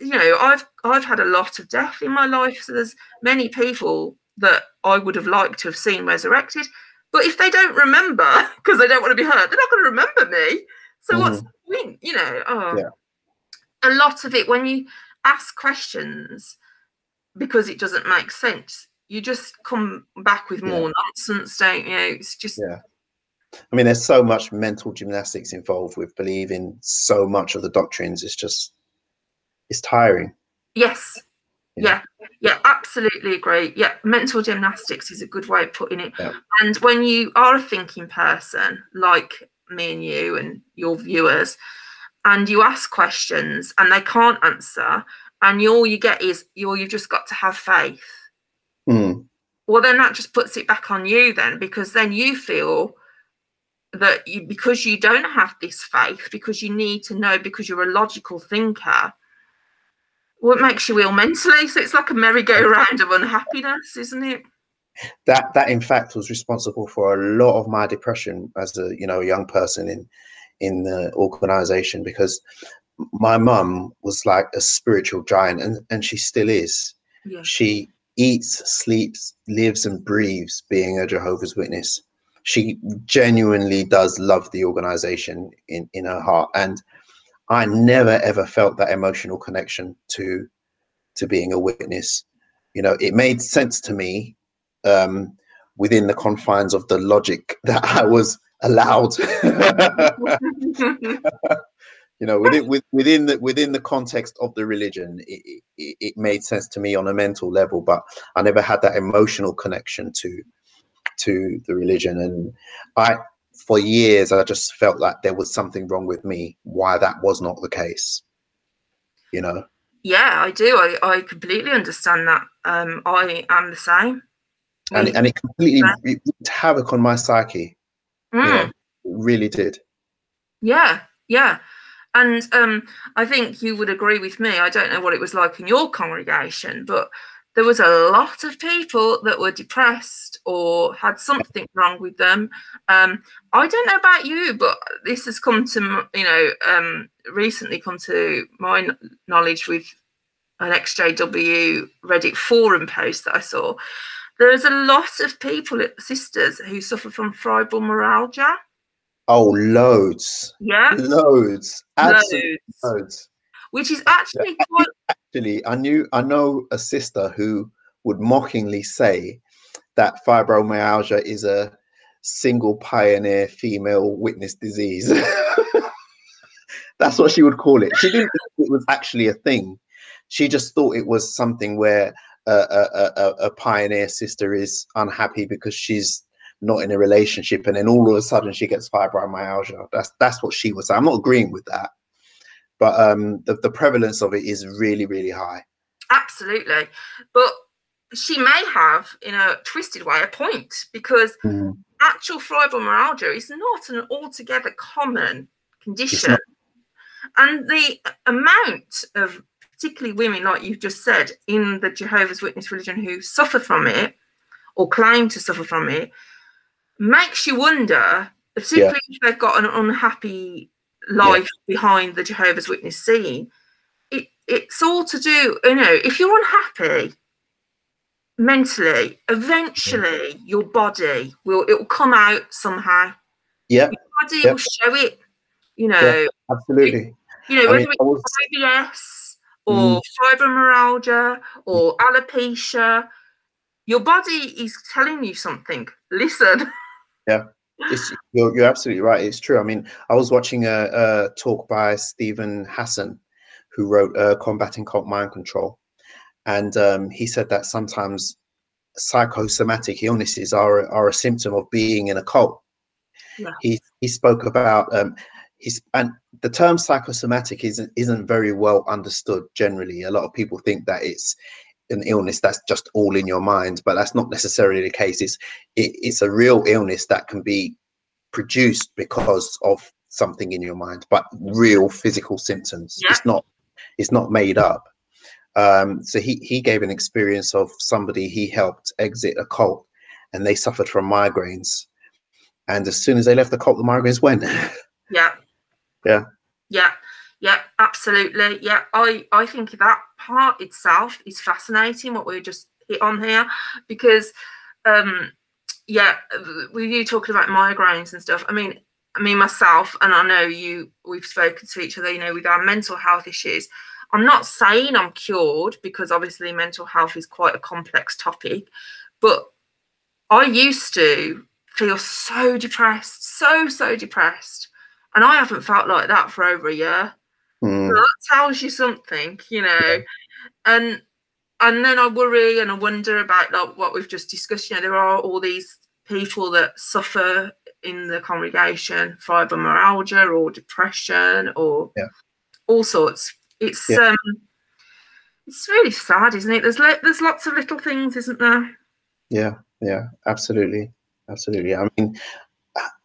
Speaker 2: you know i've i've had a lot of death in my life so there's many people that I would have liked to have seen resurrected. But if they don't remember because they don't want to be hurt, they're not going to remember me. So mm. what's the point? You know, oh, yeah. a lot of it when you ask questions because it doesn't make sense, you just come back with more yeah. nonsense, don't you? It's just
Speaker 1: yeah. I mean, there's so much mental gymnastics involved with believing so much of the doctrines. It's just, it's tiring.
Speaker 2: Yes, yeah. yeah absolutely agree yeah mental gymnastics is a good way of putting it yeah. and when you are a thinking person like me and you and your viewers and you ask questions and they can't answer and all you get is you're you've just got to have faith
Speaker 1: mm.
Speaker 2: well then that just puts it back on you then because then you feel that you because you don't have this faith because you need to know because you're a logical thinker what makes you ill mentally. So it's like a merry-go-round of unhappiness, isn't it?
Speaker 1: That that in fact was responsible for a lot of my depression as a you know a young person in in the organization because my mum was like a spiritual giant and, and she still is. Yeah. She eats, sleeps, lives and breathes being a Jehovah's Witness. She genuinely does love the organization in, in her heart. And I never ever felt that emotional connection to to being a witness. You know, it made sense to me um, within the confines of the logic that I was allowed. you know, within within the within the context of the religion, it, it, it made sense to me on a mental level, but I never had that emotional connection to to the religion, and I for years I just felt like there was something wrong with me. Why that was not the case, you know?
Speaker 2: Yeah, I do. I, I completely understand that. Um, I am the same.
Speaker 1: And, and it completely wreaked havoc on my psyche. Mm. You know, it really did.
Speaker 2: Yeah, yeah. And um, I think you would agree with me. I don't know what it was like in your congregation, but there was a lot of people that were depressed or had something wrong with them. Um, I don't know about you, but this has come to you know um, recently come to my knowledge with an XJW Reddit forum post that I saw. There's a lot of people, sisters, who suffer from fibromyalgia.
Speaker 1: Oh, loads.
Speaker 2: Yeah,
Speaker 1: loads. Absolutely loads. loads.
Speaker 2: Which is actually quite
Speaker 1: actually, I knew I know a sister who would mockingly say that fibromyalgia is a single pioneer female witness disease. That's what she would call it. She didn't think it was actually a thing. She just thought it was something where a, a, a, a pioneer sister is unhappy because she's not in a relationship, and then all of a sudden she gets fibromyalgia. That's that's what she was. I'm not agreeing with that, but um, the the prevalence of it is really really high.
Speaker 2: Absolutely, but she may have, in a twisted way, a point because
Speaker 1: Mm.
Speaker 2: actual fibromyalgia is not an altogether common condition. And the amount of particularly women, like you've just said, in the Jehovah's Witness religion who suffer from it or claim to suffer from it makes you wonder, particularly if they've got an unhappy life behind the Jehovah's Witness scene. It, it's all to do, you know, if you're unhappy mentally, eventually mm. your body will it will come out somehow.
Speaker 1: Yeah,
Speaker 2: Body
Speaker 1: Yeah.
Speaker 2: will show it. You know,
Speaker 1: absolutely.
Speaker 2: you know,
Speaker 1: I
Speaker 2: whether
Speaker 1: mean, I was,
Speaker 2: it's IBS or mm. fibromyalgia or mm. alopecia, your body is telling you something. Listen.
Speaker 1: it's, you're, you're absolutely right. It's true. I mean, I was watching a, a talk by Steven Hassan, who wrote uh, Combating Cult Mind Control. And um, he said that sometimes psychosomatic illnesses are, are a symptom of being in a cult.
Speaker 2: Yeah.
Speaker 1: He, he spoke about um, his, and the term psychosomatic isn't, isn't very well understood generally. A lot of people think that it's an illness that's just all in your mind, but that's not necessarily the case. It's it, it's a real illness that can be produced because of something in your mind, but real physical symptoms.
Speaker 2: Yeah.
Speaker 1: It's not it's not made up. Um, so he he gave an experience of somebody he helped exit a cult, and they suffered from migraines. And as soon as they left the cult, the migraines went.
Speaker 2: Yeah.
Speaker 1: Yeah.
Speaker 2: Yeah. Yeah, absolutely. Yeah, I I think that part itself is fascinating. What we just hit on here, because um, yeah, with you talking about migraines and stuff. I mean, I mean myself, and I know you. We've spoken to each other. You know, with our mental health issues. I'm not saying I'm cured because obviously mental health is quite a complex topic, but I used to feel so depressed, so so depressed, and I haven't felt like that for over a year
Speaker 1: Mm,
Speaker 2: that tells you something, you know. And and then I worry and I wonder about like what we've just discussed. You know, there are all these people that suffer in the congregation, fibromyalgia or depression or
Speaker 1: Yeah.
Speaker 2: all sorts. It's
Speaker 1: Yeah.
Speaker 2: um it's really sad, isn't it? There's lo- there's lots of little things, isn't there?
Speaker 1: yeah, yeah, absolutely, absolutely. I mean,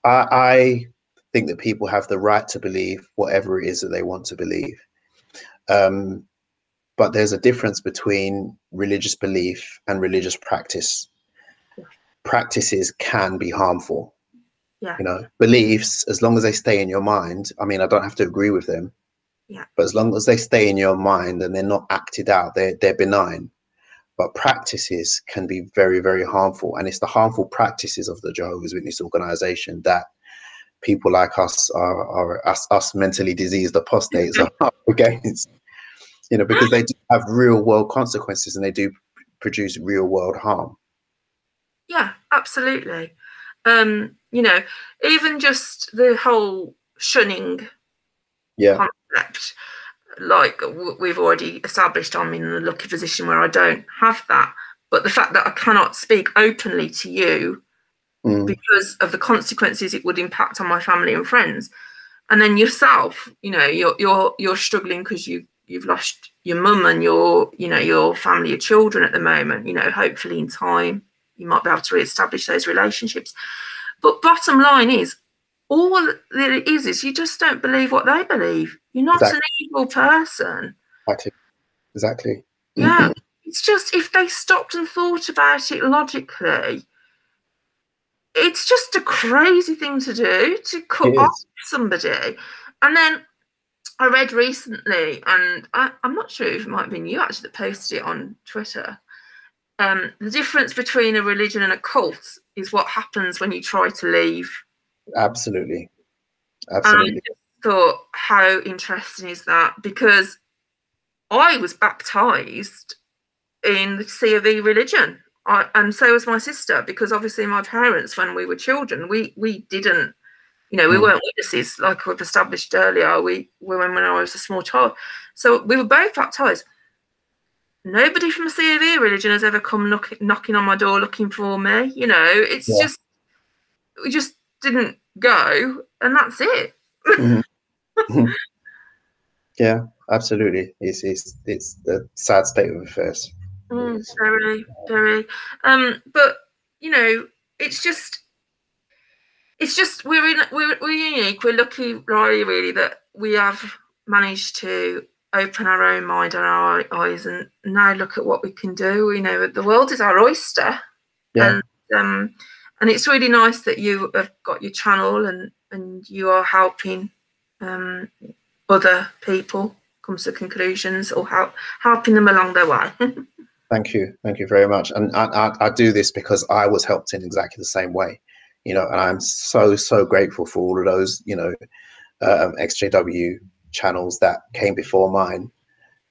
Speaker 1: I, I think that people have the right to believe whatever it is that they want to believe. Um, but there's a difference between religious belief and religious practice. Practices can be harmful.
Speaker 2: Yeah.
Speaker 1: You know, beliefs, as long as they stay in your mind, I mean, I don't have to agree with them.
Speaker 2: Yeah.
Speaker 1: But as long as they stay in your mind and they're not acted out, they're, they're benign. But practices can be very, very harmful. And it's the harmful practices of the Jehovah's Witness organization that people like us are, are us, us mentally diseased apostates are up against. You know, because they do have real world consequences and they do produce real world harm.
Speaker 2: Yeah, absolutely. Um, you know, even just the whole shunning
Speaker 1: Yeah.
Speaker 2: concept, like we've already established, I'm in the lucky position where I don't have that. But the fact that I cannot speak openly to you
Speaker 1: Mm,
Speaker 2: because of the consequences it would impact on my family and friends, and then yourself, you know, you're you're you're struggling because you you've lost your mum and your you know your family, your children at the moment. You know, hopefully in time you might be able to re-establish those relationships. But bottom line is, all that it is is you just don't believe what they believe. You're not an evil person.
Speaker 1: exactly. Exactly.
Speaker 2: Yeah. It's just if they stopped and thought about it logically, it's just a crazy thing to do to cut
Speaker 1: It
Speaker 2: off
Speaker 1: is.
Speaker 2: somebody. And then I read recently, and I, I'm not sure if it might have been you actually that posted it on Twitter. Um, the difference between a religion and a cult is what happens when you try to leave.
Speaker 1: Absolutely.
Speaker 2: And I
Speaker 1: Absolutely.
Speaker 2: just thought, how interesting is that? Because I was baptized in the C of E religion. I, and so was my sister, because obviously my parents, when we were children, we we didn't, you know, we
Speaker 1: Mm.
Speaker 2: weren't witnesses like we've established earlier. We were when, when I was a small child, so we were both baptized. Nobody from the C of E religion has ever come knock, knocking on my door looking for me. You know, it's
Speaker 1: Yeah.
Speaker 2: just we just didn't go, and that's it.
Speaker 1: Mm-hmm. yeah, absolutely. It's it's it's the sad state of affairs.
Speaker 2: Mm, very, very. Um, but you know, it's just, it's just we're in we're we're unique. We're lucky, Riley, really, that we have managed to open our own mind and our eyes and now look at what we can do. You know, the world is our oyster.
Speaker 1: Yeah.
Speaker 2: And um, and it's really nice that you have got your channel and and you are helping um, other people come to conclusions or help helping them along their way.
Speaker 1: Thank you, thank you very much. And I, I, I, do this because I was helped in exactly the same way, you know. And I'm so so grateful for all of those, you know, um, XJW channels that came before mine,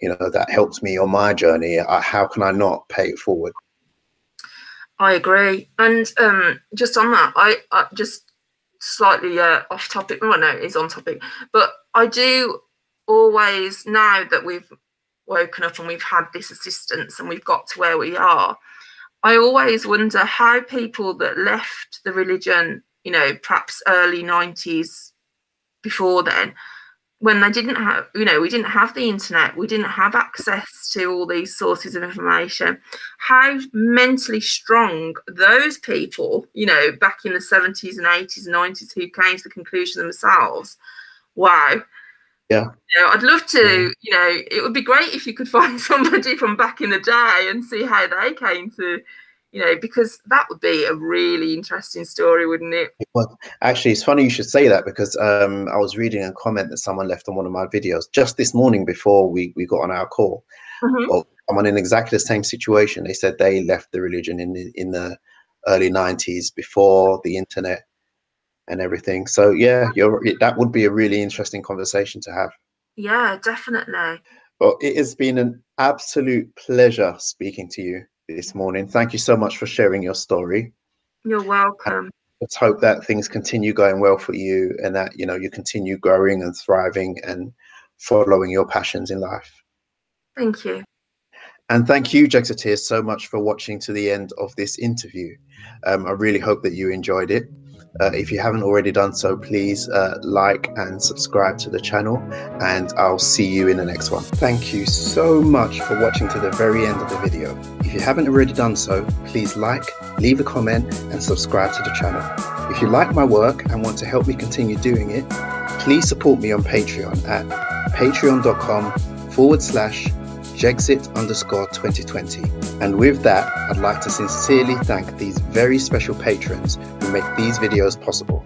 Speaker 1: you know, that helped me on my journey. I, how can I not pay it forward?
Speaker 2: I agree. And um, just on that, I, I just slightly uh, off topic. Well, no, it's on topic, but I do always now that we've woken up and we've had this assistance and we've got to where we are. I always wonder how people that left the religion, you know, perhaps early 90s before then, when they didn't have, you know, we didn't have the internet, we didn't have access to all these sources of information, how mentally strong those people, you know, back in the 70s and 80s and 90s who came to the conclusion themselves, wow.
Speaker 1: Yeah.
Speaker 2: You know, I'd love to, you know, it would be great if you could find somebody from back in the day and see how they came to you know, because that would be a really interesting story, wouldn't it?
Speaker 1: Well, actually, it's funny you should say that because um, I was reading a comment that someone left on one of my videos just this morning before we, we got on our call. Mm-hmm. Well, someone in exactly the same situation. They said they left the religion in the, in the early 90s before the internet and everything. So, yeah, you're, that would be a really interesting conversation to have.
Speaker 2: Yeah, definitely.
Speaker 1: Well, it has been an absolute pleasure speaking to you this morning. Thank you so much for sharing your story.
Speaker 2: You're welcome.
Speaker 1: Let's hope that things continue going well for you and that you know you continue growing and thriving and following your passions in life.
Speaker 2: Thank you.
Speaker 1: And thank you, Jexiteers, so much for watching to the end of this interview. Um, I really hope that you enjoyed it. Uh, if you haven't already done so, please uh, like and subscribe to the channel, and I'll see you in the next one. Thank you so much for watching to the very end of the video. If you haven't already done so, please like, leave a comment, and subscribe to the channel. If you like my work and want to help me continue doing it, please support me on Patreon at patreon.com forward slash Jexit underscore 2020. And with that, I'd like to sincerely thank these very special patrons who make these videos possible.